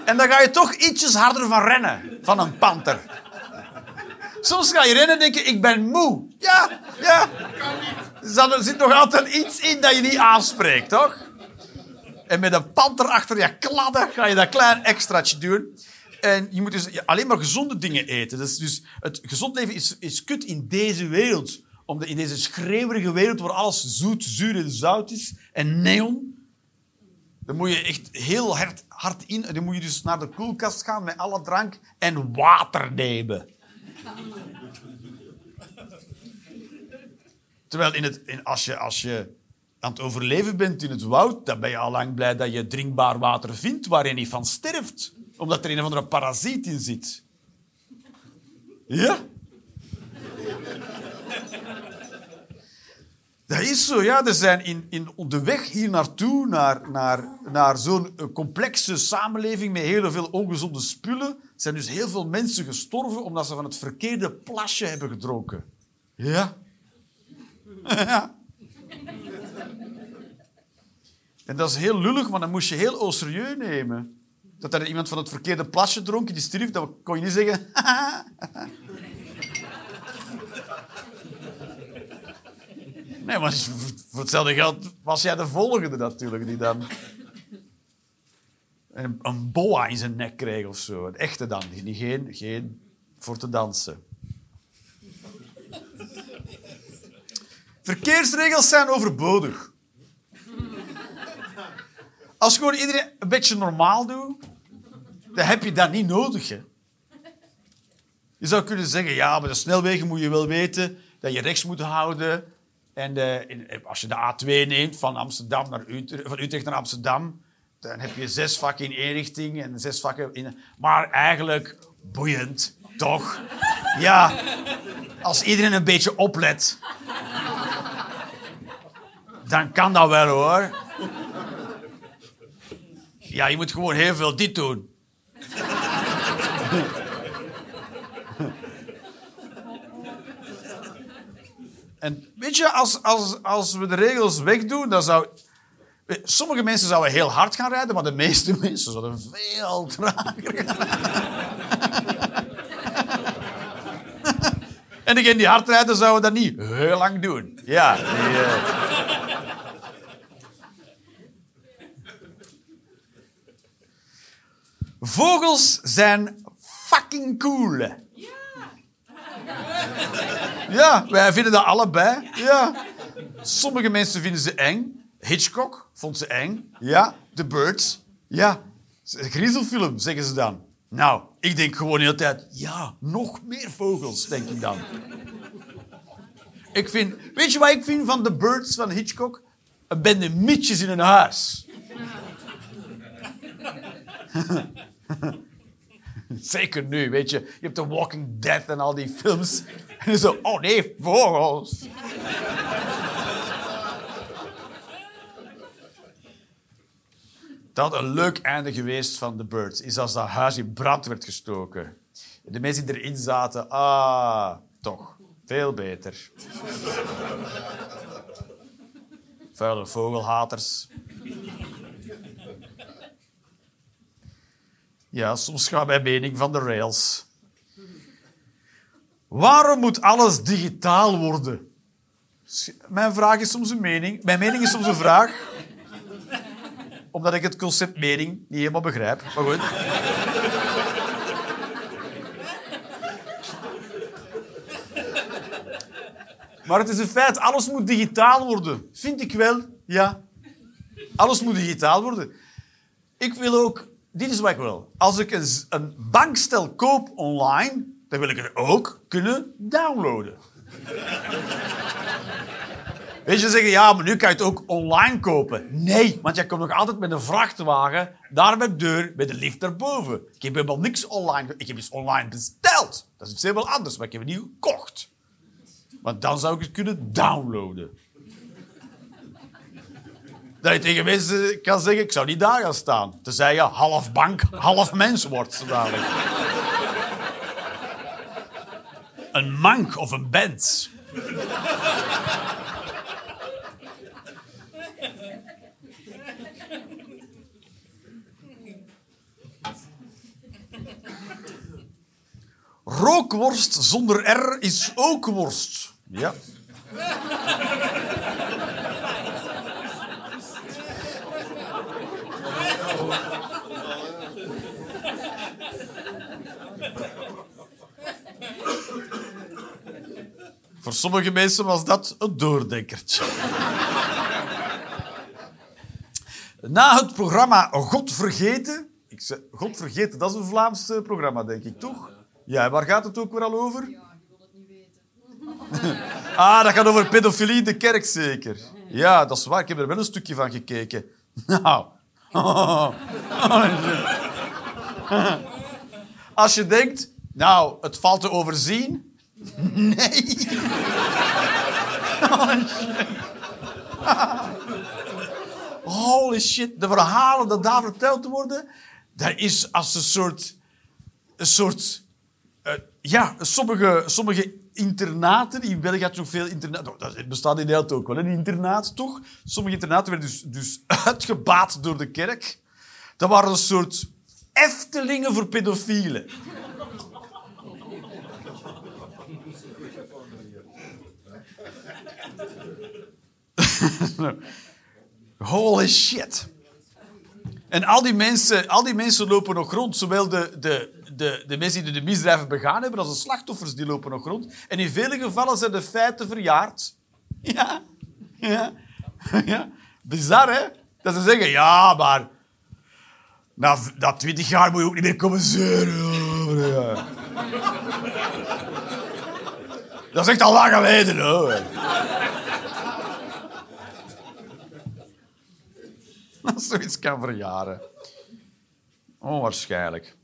En dan ga je toch ietsjes harder van rennen. Van een panter. Soms ga je rennen en denk je, ik ben moe. Ja, ja. Dus er zit nog altijd iets in dat je niet aanspreekt, toch? En met een panter achter je kladden ga je dat klein extraatje doen. En je moet dus alleen maar gezonde dingen eten. Dus, dus het gezond leven is, is kut in deze wereld. Omdat in deze schreeuwerige wereld waar alles zoet, zuur en zout is. En neon. Dan moet je echt heel hard, hard in. En dan moet je dus naar de koelkast gaan met alle drank en water nemen. Terwijl in het, in, als, je, als je aan het overleven bent in het woud, dan ben je al lang blij dat je drinkbaar water vindt waar je niet van sterft. Omdat er een of andere parasiet in zit. Ja? Dat is zo, ja. Er zijn in, in de weg hier naartoe, naar, naar, naar zo'n eh, complexe samenleving met heel veel ongezonde spullen, zijn dus heel veel mensen gestorven omdat ze van het verkeerde plasje hebben gedronken. Ja. Ja. En dat is heel lullig, want dan moest je heel au serieus nemen. Dat er iemand van het verkeerde plasje dronk, die stierf, dan kon je niet zeggen... Nee, maar voor hetzelfde geld was jij de volgende natuurlijk, die dan... Een, boa in zijn nek kreeg of zo. Een echte dan, geen, geen voor te dansen. Verkeersregels zijn overbodig. Als gewoon iedereen een beetje normaal doet, dan heb je dat niet nodig. Hè. Je zou kunnen zeggen, ja, bij de snelwegen moet je wel weten dat je rechts moet houden. En eh, in- als je de A2 neemt van, Amsterdam naar Utrecht, van Utrecht naar Amsterdam, dan heb je zes vakken in één richting en zes vakken in... Maar eigenlijk boeiend, toch? Ja, als iedereen een beetje oplet, dan kan dat wel hoor. Ja, je moet gewoon heel veel dit doen. En weet je, als, als, als we de regels wegdoen, dan zou... Sommige mensen zouden heel hard gaan rijden, maar de meeste mensen zouden veel trager gaan. en degenen die hard rijden, zouden dat niet heel lang doen. Ja, eh. Vogels zijn fucking cool. Ja, wij vinden dat allebei. Ja. Sommige mensen vinden ze eng. Hitchcock vond ze eng. Ja, The Birds. Ja, griezelfilm, zeggen ze dan. Nou, ik denk gewoon de hele tijd... Ja, nog meer vogels, denk ik dan. Ik vind... Weet je wat ik vind van The Birds van Hitchcock? Een bende mietjes in een huis. Zeker nu, weet je. Je hebt The Walking Dead en al die films. En zo, oh nee, vogels. Dat een leuk einde geweest van The Birds. Is als dat huis in brand werd gestoken. De mensen die erin zaten, ah, toch. Veel beter. Vuile vogelhaters. Ja, soms gaat mijn mening van de rails. Waarom moet alles digitaal worden? Mijn vraag is soms een mening. Mijn mening is soms een vraag. Omdat ik het concept mening niet helemaal begrijp. Maar goed. Maar het is een feit, alles moet digitaal worden. Vind ik wel, ja. Alles moet digitaal worden. Ik wil ook dit is wat ik wil. Als ik een, bankstel koop online, dan wil ik het ook kunnen downloaden. Weet je, zeggen, ja, maar nu kan je het ook online kopen. Nee, want jij komt nog altijd met een vrachtwagen daar bij de deur, bij de lift daarboven. Ik heb helemaal niks online. Ik heb iets online besteld. Dat is iets helemaal anders, maar ik heb het niet gekocht. Want dan zou ik het kunnen downloaden. Dat je tegen mensen kan zeggen, ik zou niet daar gaan staan. Tenzij je half bank, half mens wordt, dadelijk. Een mank of een bens. Rookworst zonder R is ook worst. Ja. Voor sommige mensen was dat een doordenkertje. Na het programma God Vergeten... Ik zeg, God Vergeten, dat is een Vlaams eh, programma, denk ik, toch? Ja, waar gaat het ook weer al over? Ja, je wil het niet weten. Ah, dat gaat over pedofilie in de kerk, zeker. Ja, dat is waar. Ik heb er wel een stukje van gekeken. Nou. Als je denkt, nou, het valt te overzien. Nee. Holy shit. De verhalen dat daar verteld worden, dat is als een soort... Een soort... eh, ja, sommige, sommige internaten, in België had je nog veel internaten, oh, dat bestaat in Nederland ook wel, een internaat toch? Sommige internaten werden dus, dus uitgebaat door de kerk. Dat waren een soort eftelingen voor pedofielen. Holy shit. En al die, mensen, al die mensen lopen nog rond. Zowel de, de, de, de mensen die de misdrijven begaan hebben, als de slachtoffers, die lopen nog rond. En in vele gevallen zijn de feiten verjaard. Ja. Ja. ja. Bizar, hè? Dat ze zeggen, ja, maar... Na, na twintig jaar moet je ook niet meer komen zeuren. Dat is echt al lang geleden, hoor. Dat zoiets kan verjaren. Onwaarschijnlijk.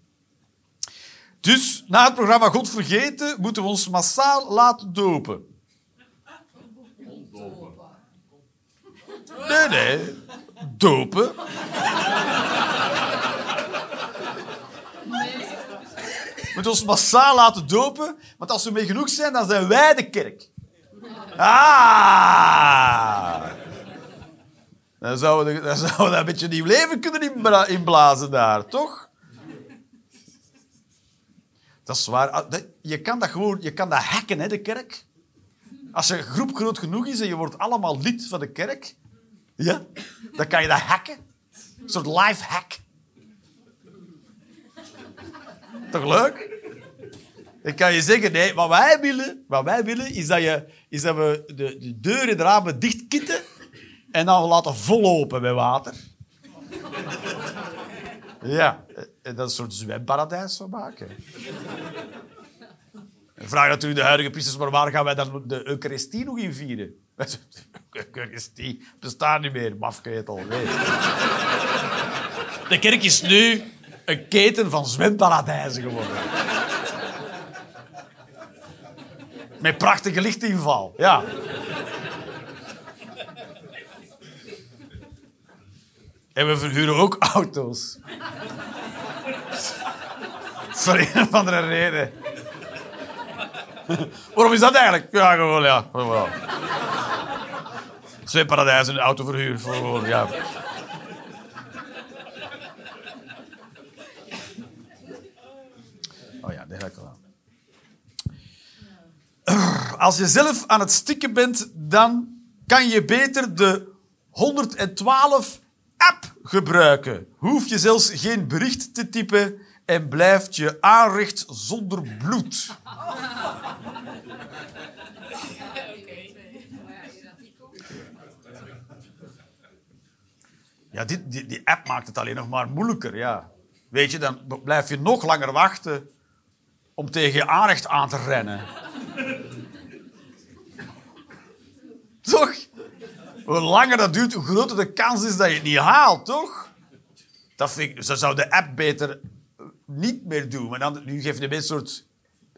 Dus na het programma God Vergeten moeten we ons massaal laten dopen. Nee, nee. Dopen. We moeten ons massaal laten dopen, want als we mee genoeg zijn, dan zijn wij de kerk. Ah! Dan zouden we, dan zouden we een beetje nieuw leven kunnen inbla- inblazen daar, toch? Dat is waar. Ah, Je kan dat gewoon je kan dat hacken, hè, de kerk. Als je groep groot genoeg is en je wordt allemaal lid van de kerk, ja, dan kan je dat hacken. Een soort live hack. Toch leuk? Ik kan je zeggen, nee, wat wij willen, wat wij willen is, dat je, is dat we de, de deuren en de ramen dichtkitten en dan laten vollopen met water. Ja, en dat een soort zwemparadijs van maken. En vraag natuurlijk de huidige priesters, maar waar gaan wij dan de Eucharistie nog in vieren? Eucharistie bestaat niet meer, mafketel. Nee. De kerk is nu een keten van zwemparadijzen geworden. Met prachtige lichtinval, ja. En we verhuren ook auto's. Voor een of andere reden. Waarom is dat eigenlijk? Ja, gewoon, ja. Gewoon. Zwemparadijs en autoverhuur. Gewoon, ja. Oh ja, daar ga ik. Als je zelf aan het stikken bent, dan kan je beter de 112 app gebruiken. Hoef je zelfs geen bericht te typen en blijft je aanrecht zonder bloed. Ja, die, die app maakt het alleen nog maar moeilijker, ja. Weet je, dan blijf je nog langer wachten om tegen je aanrecht aan te rennen. toch? Hoe langer dat duurt, hoe groter de kans is dat je het niet haalt, toch? Dat vind ik, ze zou de app beter niet meer doen. Maar dan, nu geeft je een soort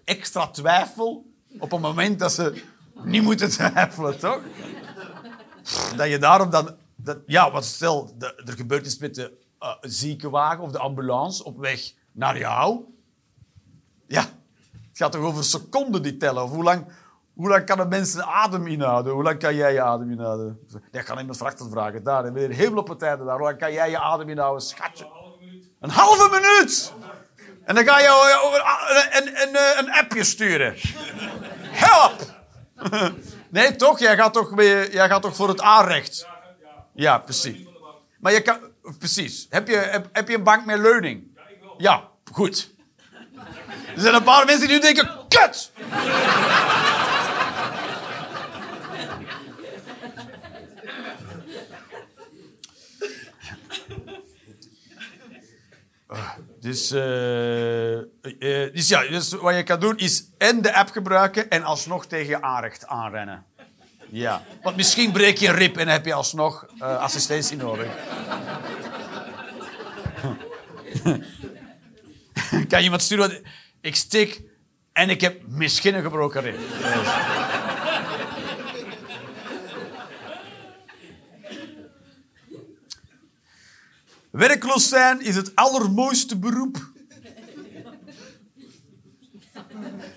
extra twijfel op het moment dat ze niet moeten twijfelen, toch? Dat je daarom dan... Dat, ja, wat stel, de- er gebeurt iets met de eh, ziekenwagen of de ambulance op weg naar jou. Ja, het gaat toch over seconden die tellen. Of hoe lang, hoe lang kan een mens zijn adem inhouden? Hoe lang kan jij je adem inhouden? Dat kan iemand dat vragen. Daar, en weer heel op tijden daar. Hoe lang kan jij je adem inhouden, schatje? Een halve minuut! En dan ga je over een, een, een, een appje sturen. Help! Nee, toch? Jij gaat toch, weer- jij gaat toch voor het aanrecht? Ja, precies. Maar je kan... Precies. Heb je, heb, heb je een bank met leuning? Ja, goed. Er zijn een paar mensen die nu denken... Kut! Dus, eh, eh, dus ja, dus wat je kan doen is en de app gebruiken en alsnog tegen aanrecht aanrennen. Ja, want misschien breek je een rib en heb je alsnog eh, assistentie nodig. kan iemand sturen? Ik stik en ik heb misschien een gebroken rib. Werkloos zijn is het allermooiste beroep.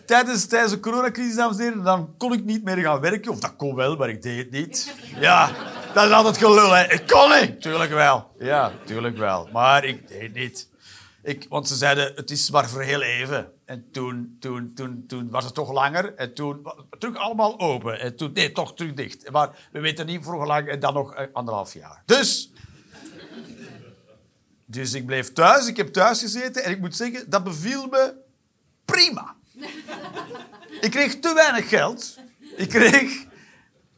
Tijdens, tijdens de coronacrisis, dames en dan kon ik niet meer gaan werken. Of dat kon wel, maar ik deed het niet. Ja, dat is altijd gelul, hè. Ik kon niet. Tuurlijk wel. Ja, tuurlijk wel. Maar ik deed het niet. Ik, want ze zeiden, het is maar voor heel even. En toen, toen, toen, toen was het toch langer. En toen terug allemaal open. En toen, nee, toch terug dicht. Maar we weten niet voor hoe lang. En dan nog eh, anderhalf jaar. Dus... Dus ik bleef thuis, ik heb thuis gezeten en ik moet zeggen, dat beviel me prima. Ik kreeg te weinig geld. Ik kreeg,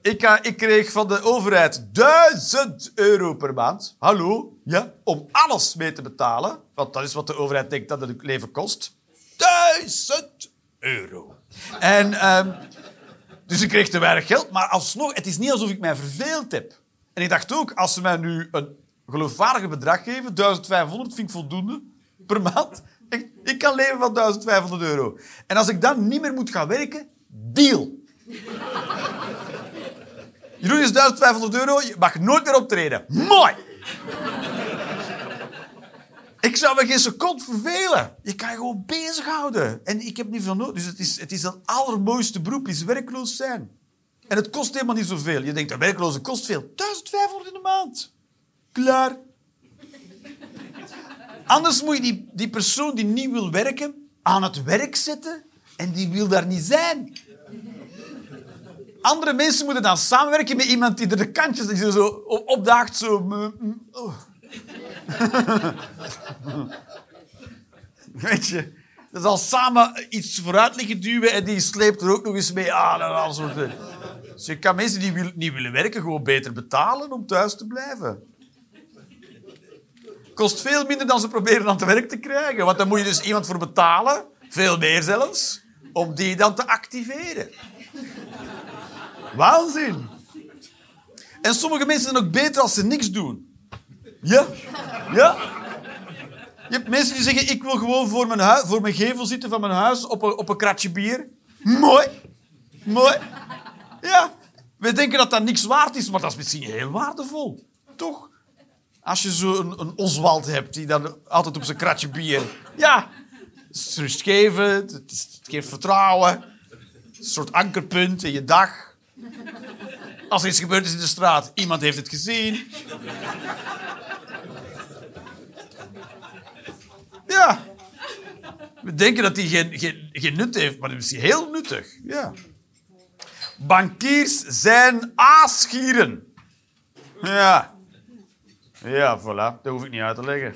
ik, ik kreeg van de overheid 1000 euro per maand. Hallo? Ja? Om alles mee te betalen. Want dat is wat de overheid denkt dat het leven kost. 1000 euro. En, ehm, dus ik kreeg te weinig geld, maar alsnog, het is niet alsof ik mij verveeld heb. En ik dacht ook, als ze mij nu een geloofwaardig bedrag geven, 1500 vind ik voldoende per maand. Ik, ik kan leven van 1500 euro. En als ik dan niet meer moet gaan werken, deal. Jeroen is 1500 euro, je mag nooit meer optreden. Mooi! Ik zou me geen seconde vervelen. Je kan je gewoon bezighouden. En ik heb niet veel nodig. Dus het is, het is het allermooiste beroep, is werkloos zijn. En het kost helemaal niet zoveel. Je denkt, een werkloze kost veel. 1500 in de maand. Klaar. Anders moet je die, die persoon die niet wil werken aan het werk zetten en die wil daar niet zijn. Andere mensen moeten dan samenwerken met iemand die er de kantjes die zo op- opdaagt. Zo. oh. Weet je, dat zal samen iets vooruit liggen duwen en die sleept er ook nog eens mee aan. En soort dingen. Dus je kan mensen die wil- niet willen werken gewoon beter betalen om thuis te blijven. Kost veel minder dan ze proberen aan te werk te krijgen. Want dan moet je dus iemand voor betalen, veel meer zelfs, om die dan te activeren. Waanzin. En sommige mensen zijn ook beter als ze niks doen. Ja? Ja? Je hebt mensen die zeggen, ik wil gewoon voor mijn, voor mijn gevel zitten van mijn huis op een, op een kratje bier. Mooi. Mooi. Ja. We denken dat dat niks waard is, maar dat is misschien heel waardevol. Toch? Als je zo een, een Oswald hebt die dan altijd op zijn kratje bier... Ja. Het is het, geeft vertrouwen. Een soort ankerpunt in je dag. Als er iets gebeurd is in de straat, iemand heeft het gezien. Ja. We denken dat die geen, geen, geen nut heeft, maar dat is heel nuttig. Ja. Bankiers zijn aasgieren. Ja. Ja, voilà. Dat hoef ik niet uit te leggen.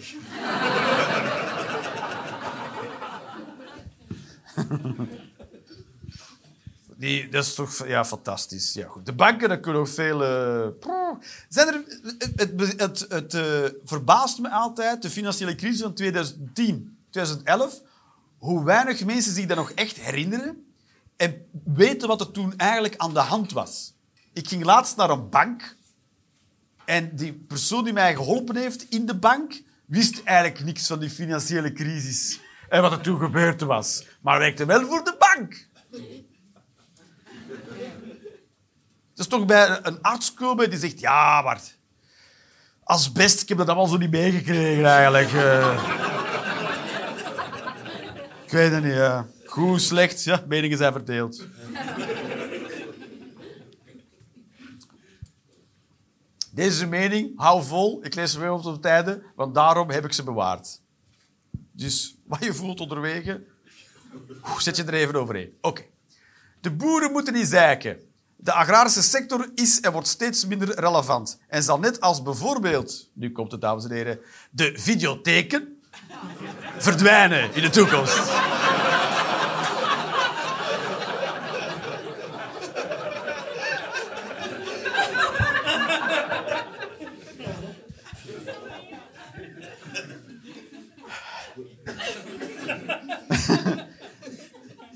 Die, dat is toch ja, fantastisch. Ja, goed. De banken, daar kunnen nog veel... eh. Zijn er, het het, het, het eh, verbaast me altijd, de financiële crisis van 2010, 2011, hoe weinig mensen zich dat nog echt herinneren en weten wat er toen eigenlijk aan de hand was. Ik ging laatst naar een bank en die persoon die mij geholpen heeft in de bank wist eigenlijk niks van die financiële crisis en wat er toen gebeurd was. Maar werkte wel voor de bank. Het is toch bij een arts komen die zegt... Ja, maar... Asbest, ik heb dat allemaal zo niet meegekregen eigenlijk. eh. Ik weet het niet, ja. Goed, slecht, ja, meningen zijn verdeeld. Deze mening, hou vol. Ik lees ze weer op de tijden, want daarom heb ik ze bewaard. Dus wat je voelt onderwege, zet je er even overheen. Oké. De boeren moeten niet zeiken. De agrarische sector is en wordt steeds minder relevant. En zal net als bijvoorbeeld, nu komt het dames en heren, de videotheken verdwijnen in de toekomst.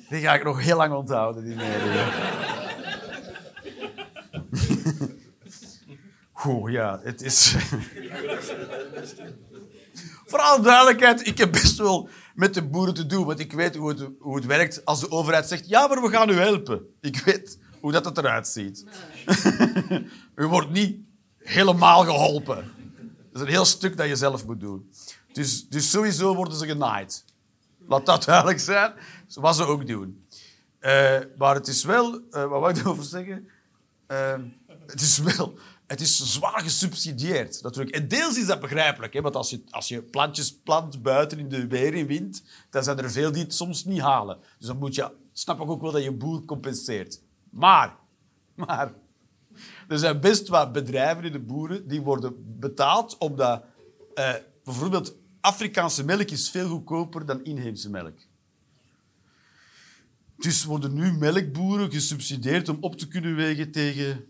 Die ga ik nog heel lang onthouden, die. Oeh, ja, het is... Voor alle duidelijkheid, ik heb best wel met de boeren te doen, want ik weet hoe het, hoe het werkt als de overheid zegt, ja, maar we gaan u helpen. Ik weet hoe dat eruit ziet. u wordt niet helemaal geholpen. Dat is een heel stuk dat je zelf moet doen. Dus, dus sowieso worden ze genaaid. Laat dat duidelijk zijn. Wat ze ook doen. Eh, maar het is wel... eh, wat wou ik erover zeggen? Eh, het is wel... Het is zwaar gesubsidieerd, natuurlijk. En deels is dat begrijpelijk. Hè? Want als je, als je plantjes plant buiten in de weer en wind, dan zijn er veel die het soms niet halen. Dus dan moet je... Snap ik ook wel dat je boer compenseert. Maar... Maar... Er zijn best wat bedrijven in de boeren die worden betaald omdat eh, bijvoorbeeld Afrikaanse melk is veel goedkoper dan inheemse melk. Dus worden nu melkboeren gesubsidieerd om op te kunnen wegen tegen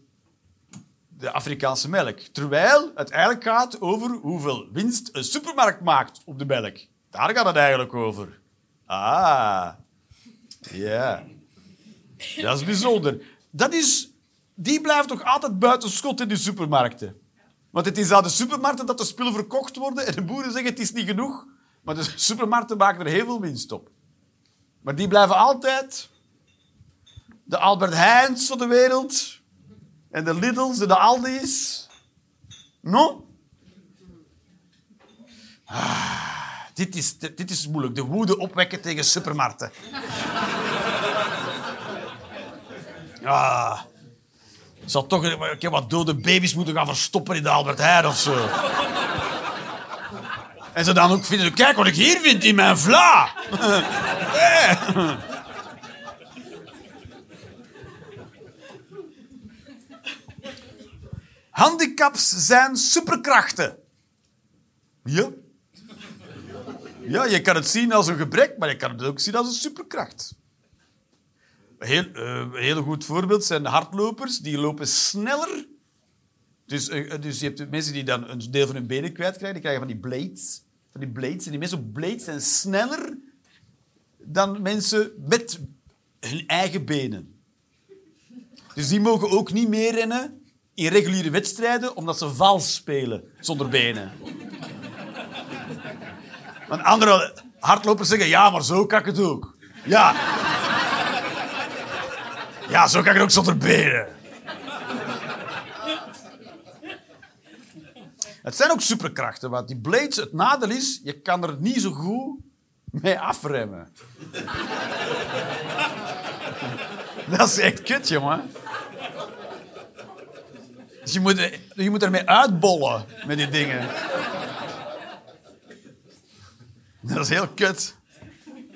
de Afrikaanse melk. Terwijl het eigenlijk gaat over hoeveel winst een supermarkt maakt op de melk. Daar gaat het eigenlijk over. Ah, ja. Dat is bijzonder. Dat is, die blijft toch altijd buiten schot in de supermarkten. Want het is aan de supermarkten dat de spullen verkocht worden en de boeren zeggen het is niet genoeg. Maar de supermarkten maken er heel veel winst op. Maar die blijven altijd de Albert Heijns van de wereld en de Lidl's en de Aldi's. No? Ah, dit, is, dit is moeilijk. De woede opwekken tegen supermarkten. Ah. Zal toch een keer wat dode baby's moeten gaan verstoppen in de Albert Heijn of zo. En ze dan ook vinden, kijk wat ik hier vind in mijn vla. Eh. Handicaps zijn superkrachten. Ja. Ja, je kan het zien als een gebrek, maar je kan het ook zien als een superkracht. Heel, eh, heel goed voorbeeld zijn hardlopers. Die lopen sneller. Dus, eh, dus je hebt mensen die dan een deel van hun benen kwijtkrijgen. Die krijgen van die blades. Van die blades. En die mensen op blades zijn sneller dan mensen met hun eigen benen. Dus die mogen ook niet meer rennen in reguliere wedstrijden, omdat ze vals spelen zonder benen. Want andere hardlopers zeggen, ja, maar zo kan ik het ook. Ja. Ja, zo kan ik ook zonder benen. Het zijn ook superkrachten, want die blades, het nadeel is, je kan er niet zo goed mee afremmen. Dat is echt kut, jongen. Dus je moet, je moet ermee uitbollen met die dingen. Dat is heel kut.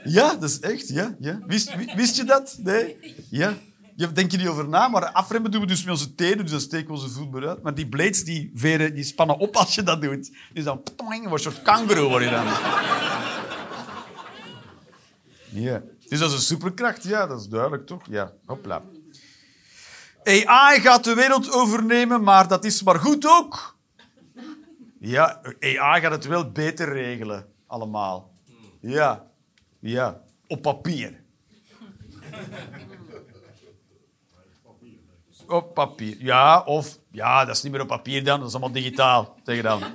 Ja, dat is echt, ja. ja. Wist, wi- wist je dat? Nee? Ja. Je denkt je niet over na, maar afremmen doen we dus met onze tenen, dus dan steken we onze voet maar uit. Maar die blades die, veren, die spannen op als je dat doet. Dus dan ptoing, word je een soort kangaroo word dan. Ja. Dus dat is een superkracht, ja, dat is duidelijk toch? Ja, hopla. AI gaat de wereld overnemen, maar dat is maar goed ook. Ja, AI gaat het wel beter regelen, allemaal. Ja, ja, op papier. Op papier, ja, of... Ja, dat is niet meer op papier dan, dat is allemaal digitaal, tegen dan.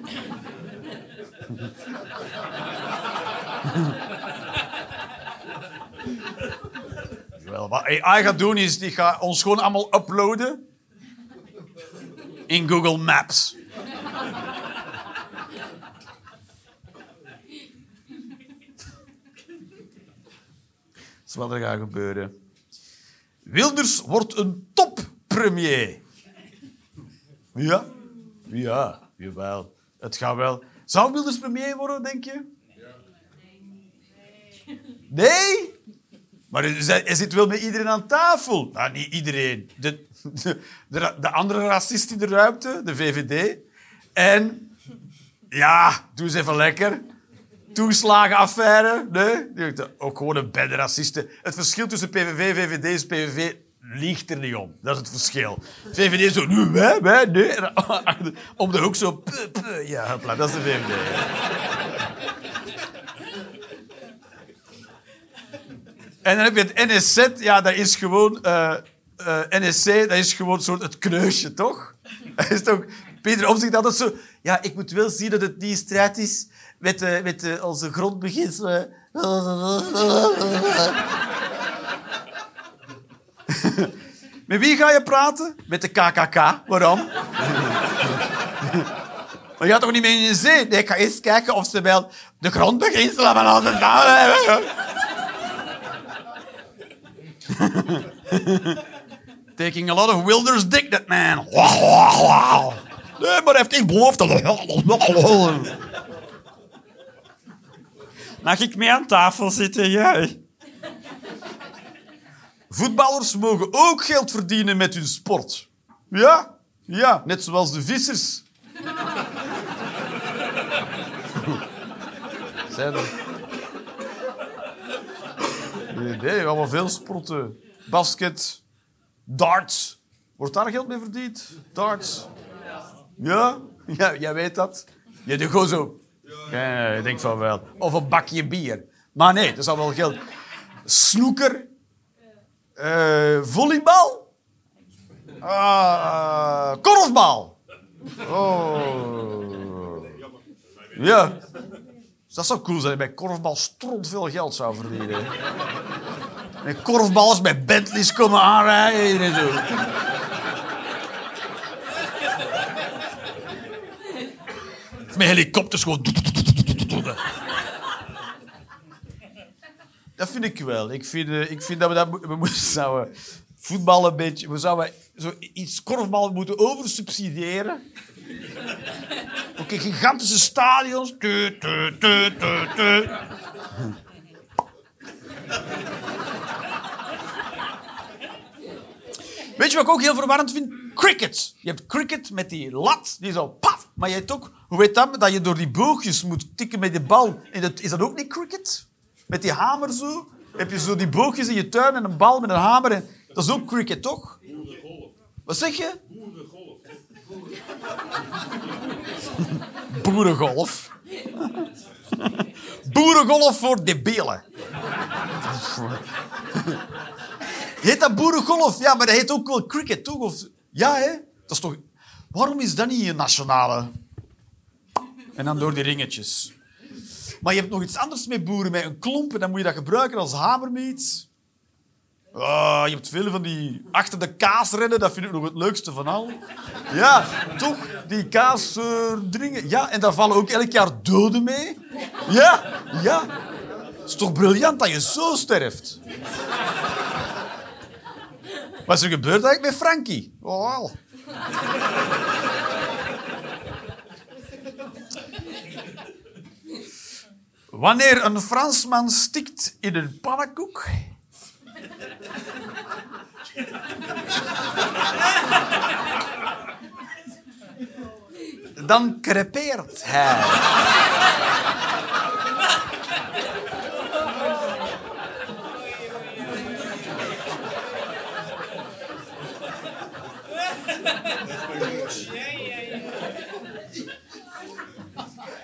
Wel, wat AI gaat doen is, die gaat ons gewoon allemaal uploaden in Google Maps. Dat is wat er gaat gebeuren. Wilders wordt een toppremier. Ja? Ja, jawel. Het gaat wel. Zou Wilders premier worden, denk je? Nee? Maar hij zit wel met iedereen aan tafel. Nou, niet iedereen. De, de, de, de andere racist in de ruimte, de VVD. En ja, doe eens even lekker. Toeslagenaffaire. Nee, ook gewoon een bende racisten. Het verschil tussen PVV en VVD is PVV liegt er niet om. Dat is het verschil. VVD zo, nu wij, wij, nee. Om de hoek zo, ja, dat is de VVD. En dan heb je het NSZ, ja, dat is gewoon... eh, eh, NSC, dat is gewoon soort het kneusje, toch? Dat is toch... Peter Omtzigt altijd zo... Ja, ik moet wel zien dat het die strijd is met, eh, met onze grondbeginselen. met wie ga je praten? Met de KKK. Waarom? Maar je gaat toch niet meer in de zee? Ik ga eerst kijken of ze wel de grondbeginselen van onze taal hebben. Taking a lot of Wilders dick, that man. Nee, maar hij heeft geen belofte. Mag ik mee aan tafel zitten? Jij? Voetballers mogen ook geld verdienen met hun sport. Ja, ja, net zoals de vissers. Zijn er. Nee, nee, allemaal veel sporten. Basket, darts. Wordt daar geld mee verdiend? Darts. Ja? Ja, jij weet dat. Je doet gewoon zo. Ja, ik denk van wel. Of een bakje bier. Maar nee, dat is al wel geld. Snoeker. Eh, volleybal. Ah, korfbal. Oh. Ja. Dat zou cool zijn. Bij korfbal stront veel geld zou verdienen. Met korfballers met Bentleys komen aanrijden en zo. Met helikopters gewoon. Dat vind ik wel. Ik vind, eh, ik vind dat we dat we moeten zouden voetbal een beetje... We zouden zo iets korfbal moeten oversubsidiëren. Oké, gigantische stadions. Weet je wat ik ook heel verwarrend vind? Cricket. Je hebt cricket met die lat, die zo paf. Maar je hebt ook, hoe weet dat? Dat je door die boogjes moet tikken met de bal. En dat, is dat ook niet cricket? Met die hamer zo? Heb je zo die boogjes in je tuin en een bal met een hamer. En, dat is ook cricket, toch? Wat zeg je? Boerengolf. Boerengolf voor debielen. Heet dat boerengolf? Ja, maar dat heet ook wel cricket, toch? Ja, hè? Dat is toch... Waarom is dat niet een nationale? En dan door die ringetjes. Maar je hebt nog iets anders met boeren, met een klomp. En dan moet je dat gebruiken als hamer met iets. Ah, je hebt veel van die achter de kaas rennen. Dat vind ik nog het leukste van al. Ja, toch? Die kaas dringen. Ja, en daar vallen ook elk jaar doden mee. Ja, ja. Het is toch briljant dat je zo sterft. Wat is er gebeurd eigenlijk met Frankie? Oh, wel. Wanneer een Fransman stikt in een pannenkoek... Dan crepeert hij.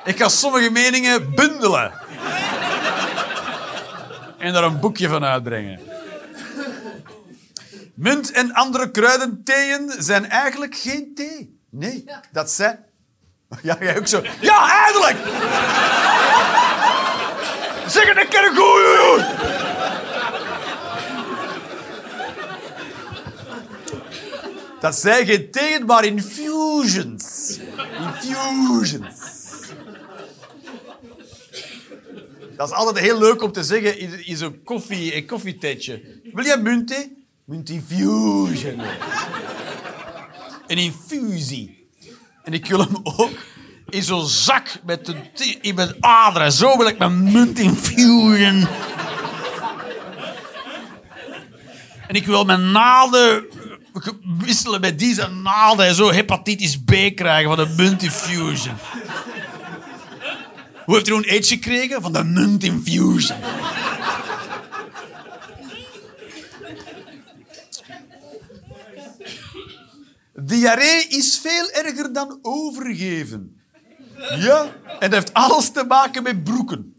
Ik ga sommige meningen bundelen. En daar een boekje van uitbrengen. Munt en andere kruidentheeën zijn eigenlijk geen thee. Nee, dat zijn... Ja, jij ook zo. Ja, eindelijk! zeg het een keer goed! Dat zijn geen theeën, maar infusions. Infusions. Dat is altijd heel leuk om te zeggen in, in zo'n koffie, een koffietheetje. Wil je muntthee? Munt infusion. Een infusie. En ik wil hem ook in zo'n zak met de in mijn aderen. Zo wil ik mijn munt infusion. En ik wil mijn naalden wisselen met deze naalden en zo hepatitis B krijgen van de munt infusion. Hoe heeft u een aids gekregen? Van de munt infusion. Diarree is veel erger dan overgeven. Ja, en dat heeft alles te maken met broeken.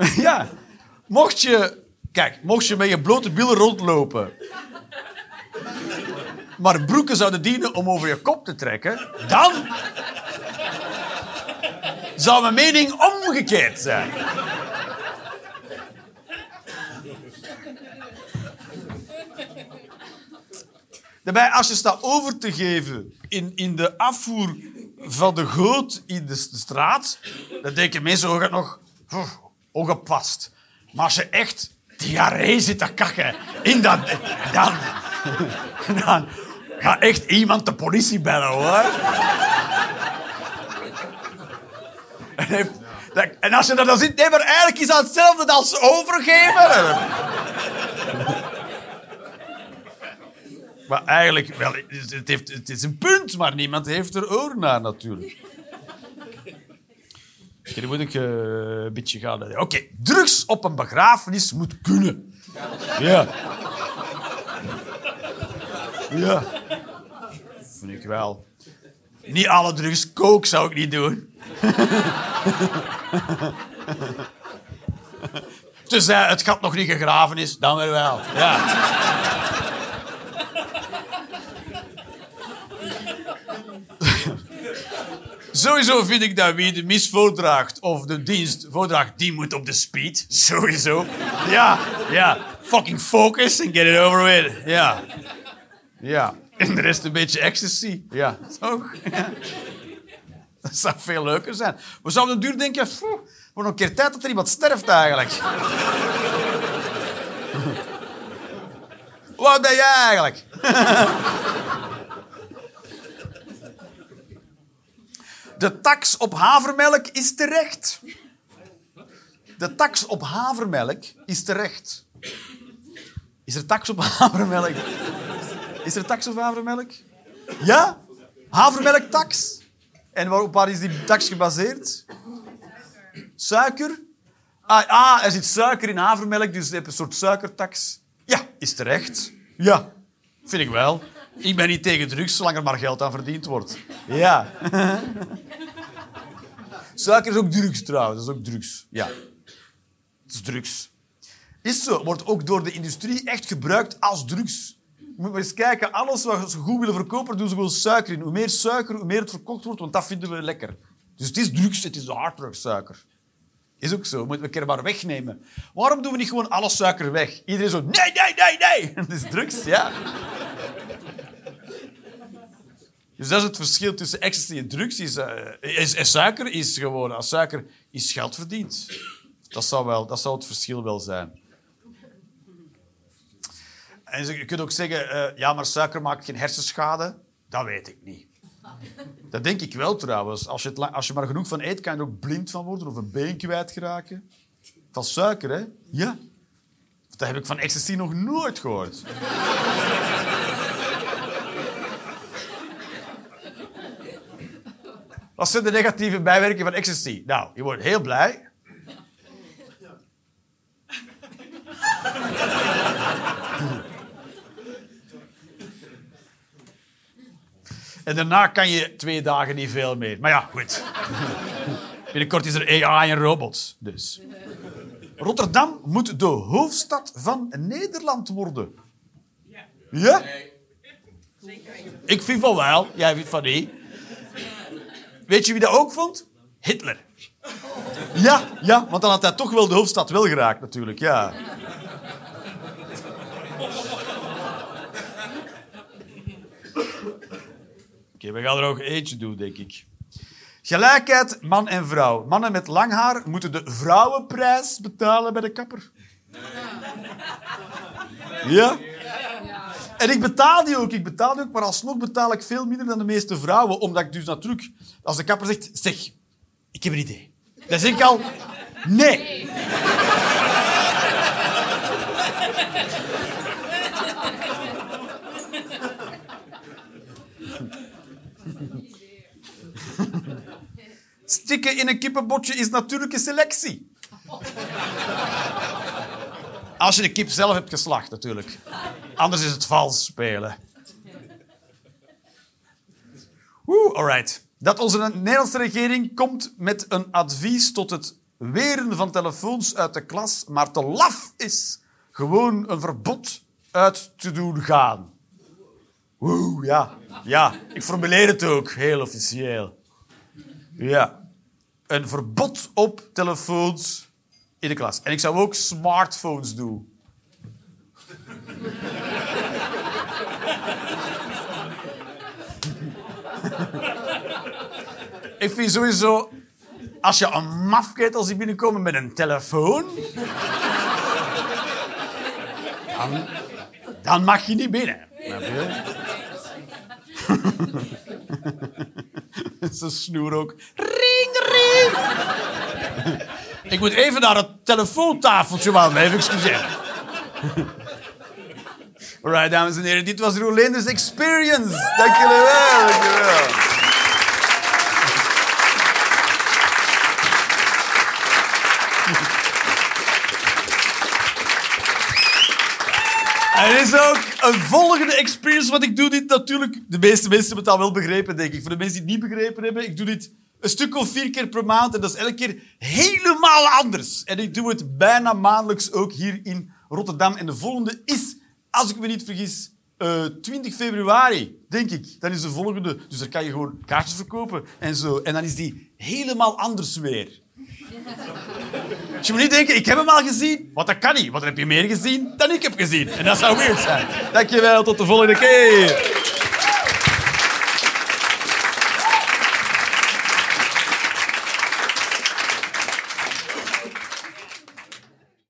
Ja, mocht je... Kijk, mocht je met je blote billen rondlopen... maar broeken zouden dienen om over je kop te trekken... dan... zou mijn mening omgekeerd zijn. Daarbij, als je staat over te geven in, in de afvoer van de goot in de, straat, dan denken mensen nog "Oeh, ongepast. Maar als je echt diarree zit te kakken in dat... Dan, dan gaat echt iemand de politie bellen, hoor. En, als je dat dan ziet, nee, maar eigenlijk is dat hetzelfde als overgeven. Maar eigenlijk, wel, het, heeft, het is een punt, maar niemand heeft er oor naar natuurlijk. Oké, moet ik eh, een beetje gaan. Oké, drugs op een begrafenis moet kunnen. Ja. Ja. Vind ik wel. Niet alle drugs. Coke zou ik niet doen. Tenzij het gat nog niet gegraven is, dan weer wel. Ja. Sowieso vind ik dat wie de mis voordraagt of de dienst voordraagt, die moet op de speed. Sowieso. Ja, ja. Fucking focus and get it over with. Ja. Ja. En de rest een beetje ecstasy. Ja. Toch? Ja. Dat zou veel leuker zijn. We zouden op de duur denken... "Pff, Het wordt nog een keer tijd dat er iemand sterft eigenlijk. Wat ben jij eigenlijk? De tax op havermelk is terecht. De tax op havermelk is terecht. Is er tax op havermelk? Is er tax op havermelk? Ja? Havermelktax. En waarop waar is die tax gebaseerd? Suiker? Ah, ah, er zit suiker in havermelk, dus je hebt een soort suikertax. Ja, is terecht. Ja, vind ik wel. Ik ben niet tegen drugs, zolang er maar geld aan verdiend wordt. Ja. Suiker is ook drugs trouwens, dat is ook drugs. Ja. Het is drugs. Is zo, wordt ook door de industrie echt gebruikt als drugs. Moet maar eens kijken, alles wat ze goed willen verkopen, doen ze gewoon suiker in. Hoe meer suiker, hoe meer het verkocht wordt, want dat vinden we lekker. Dus het is drugs, het is harddrugsuiker. Is ook zo, moeten we keer maar wegnemen. Waarom doen we niet gewoon alle suiker weg? Iedereen zo, nee, nee, nee, nee. Het is drugs, ja. Dus dat is het verschil tussen ecstasy en drugs. Is, eh, is, is suiker is gewoon, als suiker is geld verdiend. Dat zou, wel, dat zou het verschil wel zijn. En je kunt ook zeggen, eh, ja, maar suiker maakt geen hersenschade. Dat weet ik niet. Dat denk ik wel trouwens. Als je, het, als je maar genoeg van eet, kan je er ook blind van worden of een been kwijtraken. Van suiker, hè? Ja. Dat heb ik van ecstasy nog nooit gehoord. Wat zijn de negatieve bijwerkingen van ecstasy? Nou, je wordt heel blij. En daarna kan je twee dagen niet veel meer. Maar ja, goed. Binnenkort is er AI en robots. Dus. Rotterdam moet de hoofdstad van Nederland worden. Ja? Ik vind van wel. Jij vindt van niet. Weet je wie dat ook vond? Hitler. Ja, ja, want dan had hij toch wel de hoofdstad wel geraakt natuurlijk, ja. Oké, we gaan er nog eentje doen, denk ik. Gelijkheid man en vrouw. Mannen met lang haar moeten de vrouwenprijs betalen bij de kapper. Ja? En ik betaal die ook, ik betaal die ook, maar alsnog betaal ik veel minder dan de meeste vrouwen, omdat ik dus natuurlijk, als de kapper zegt, zeg, ik heb een idee. Dan zeg ik al, nee. Stikken in een kippenbotje is natuurlijke selectie. Als je de kip zelf hebt geslacht, natuurlijk. Anders is het vals spelen. Oeh, alright. Dat onze Nederlandse regering komt met een advies tot het weren van telefoons uit de klas, maar te laf is gewoon een verbod uit te doen gaan. Oeh, ja. Ja, ik formuleer het ook heel officieel. Ja. Een verbod op telefoons in de klas. En ik zou ook smartphones doen. ik vind sowieso, als je een mafketel ziet binnenkomen met een telefoon, dan, dan mag je niet binnen. Zijn snoer ook. Ring, ring. Ik moet even naar het telefoontafeltje, man. Even excuseren. Alright, dames en heren. Dit was Roelinders Experience. Dank jullie wel. Dank jullie wel. Er is ook een volgende experience, want ik doe dit natuurlijk... De meeste mensen hebben het al wel begrepen, denk ik. Voor de mensen die het niet begrepen hebben, ik doe dit een stuk of vier keer per maand. En dat is elke keer helemaal anders. En ik doe het bijna maandelijks ook hier in Rotterdam. En de volgende is, als ik me niet vergis, eh 20 februari, denk ik. Dan is de volgende. Dus daar kan je gewoon kaartjes verkopen en zo. En dan is die helemaal anders weer. Dus je moet niet denken, ik heb hem al gezien. Want dat kan niet, want dan heb je meer gezien dan ik heb gezien. En dat zou weird zijn. Dankjewel, tot de volgende keer.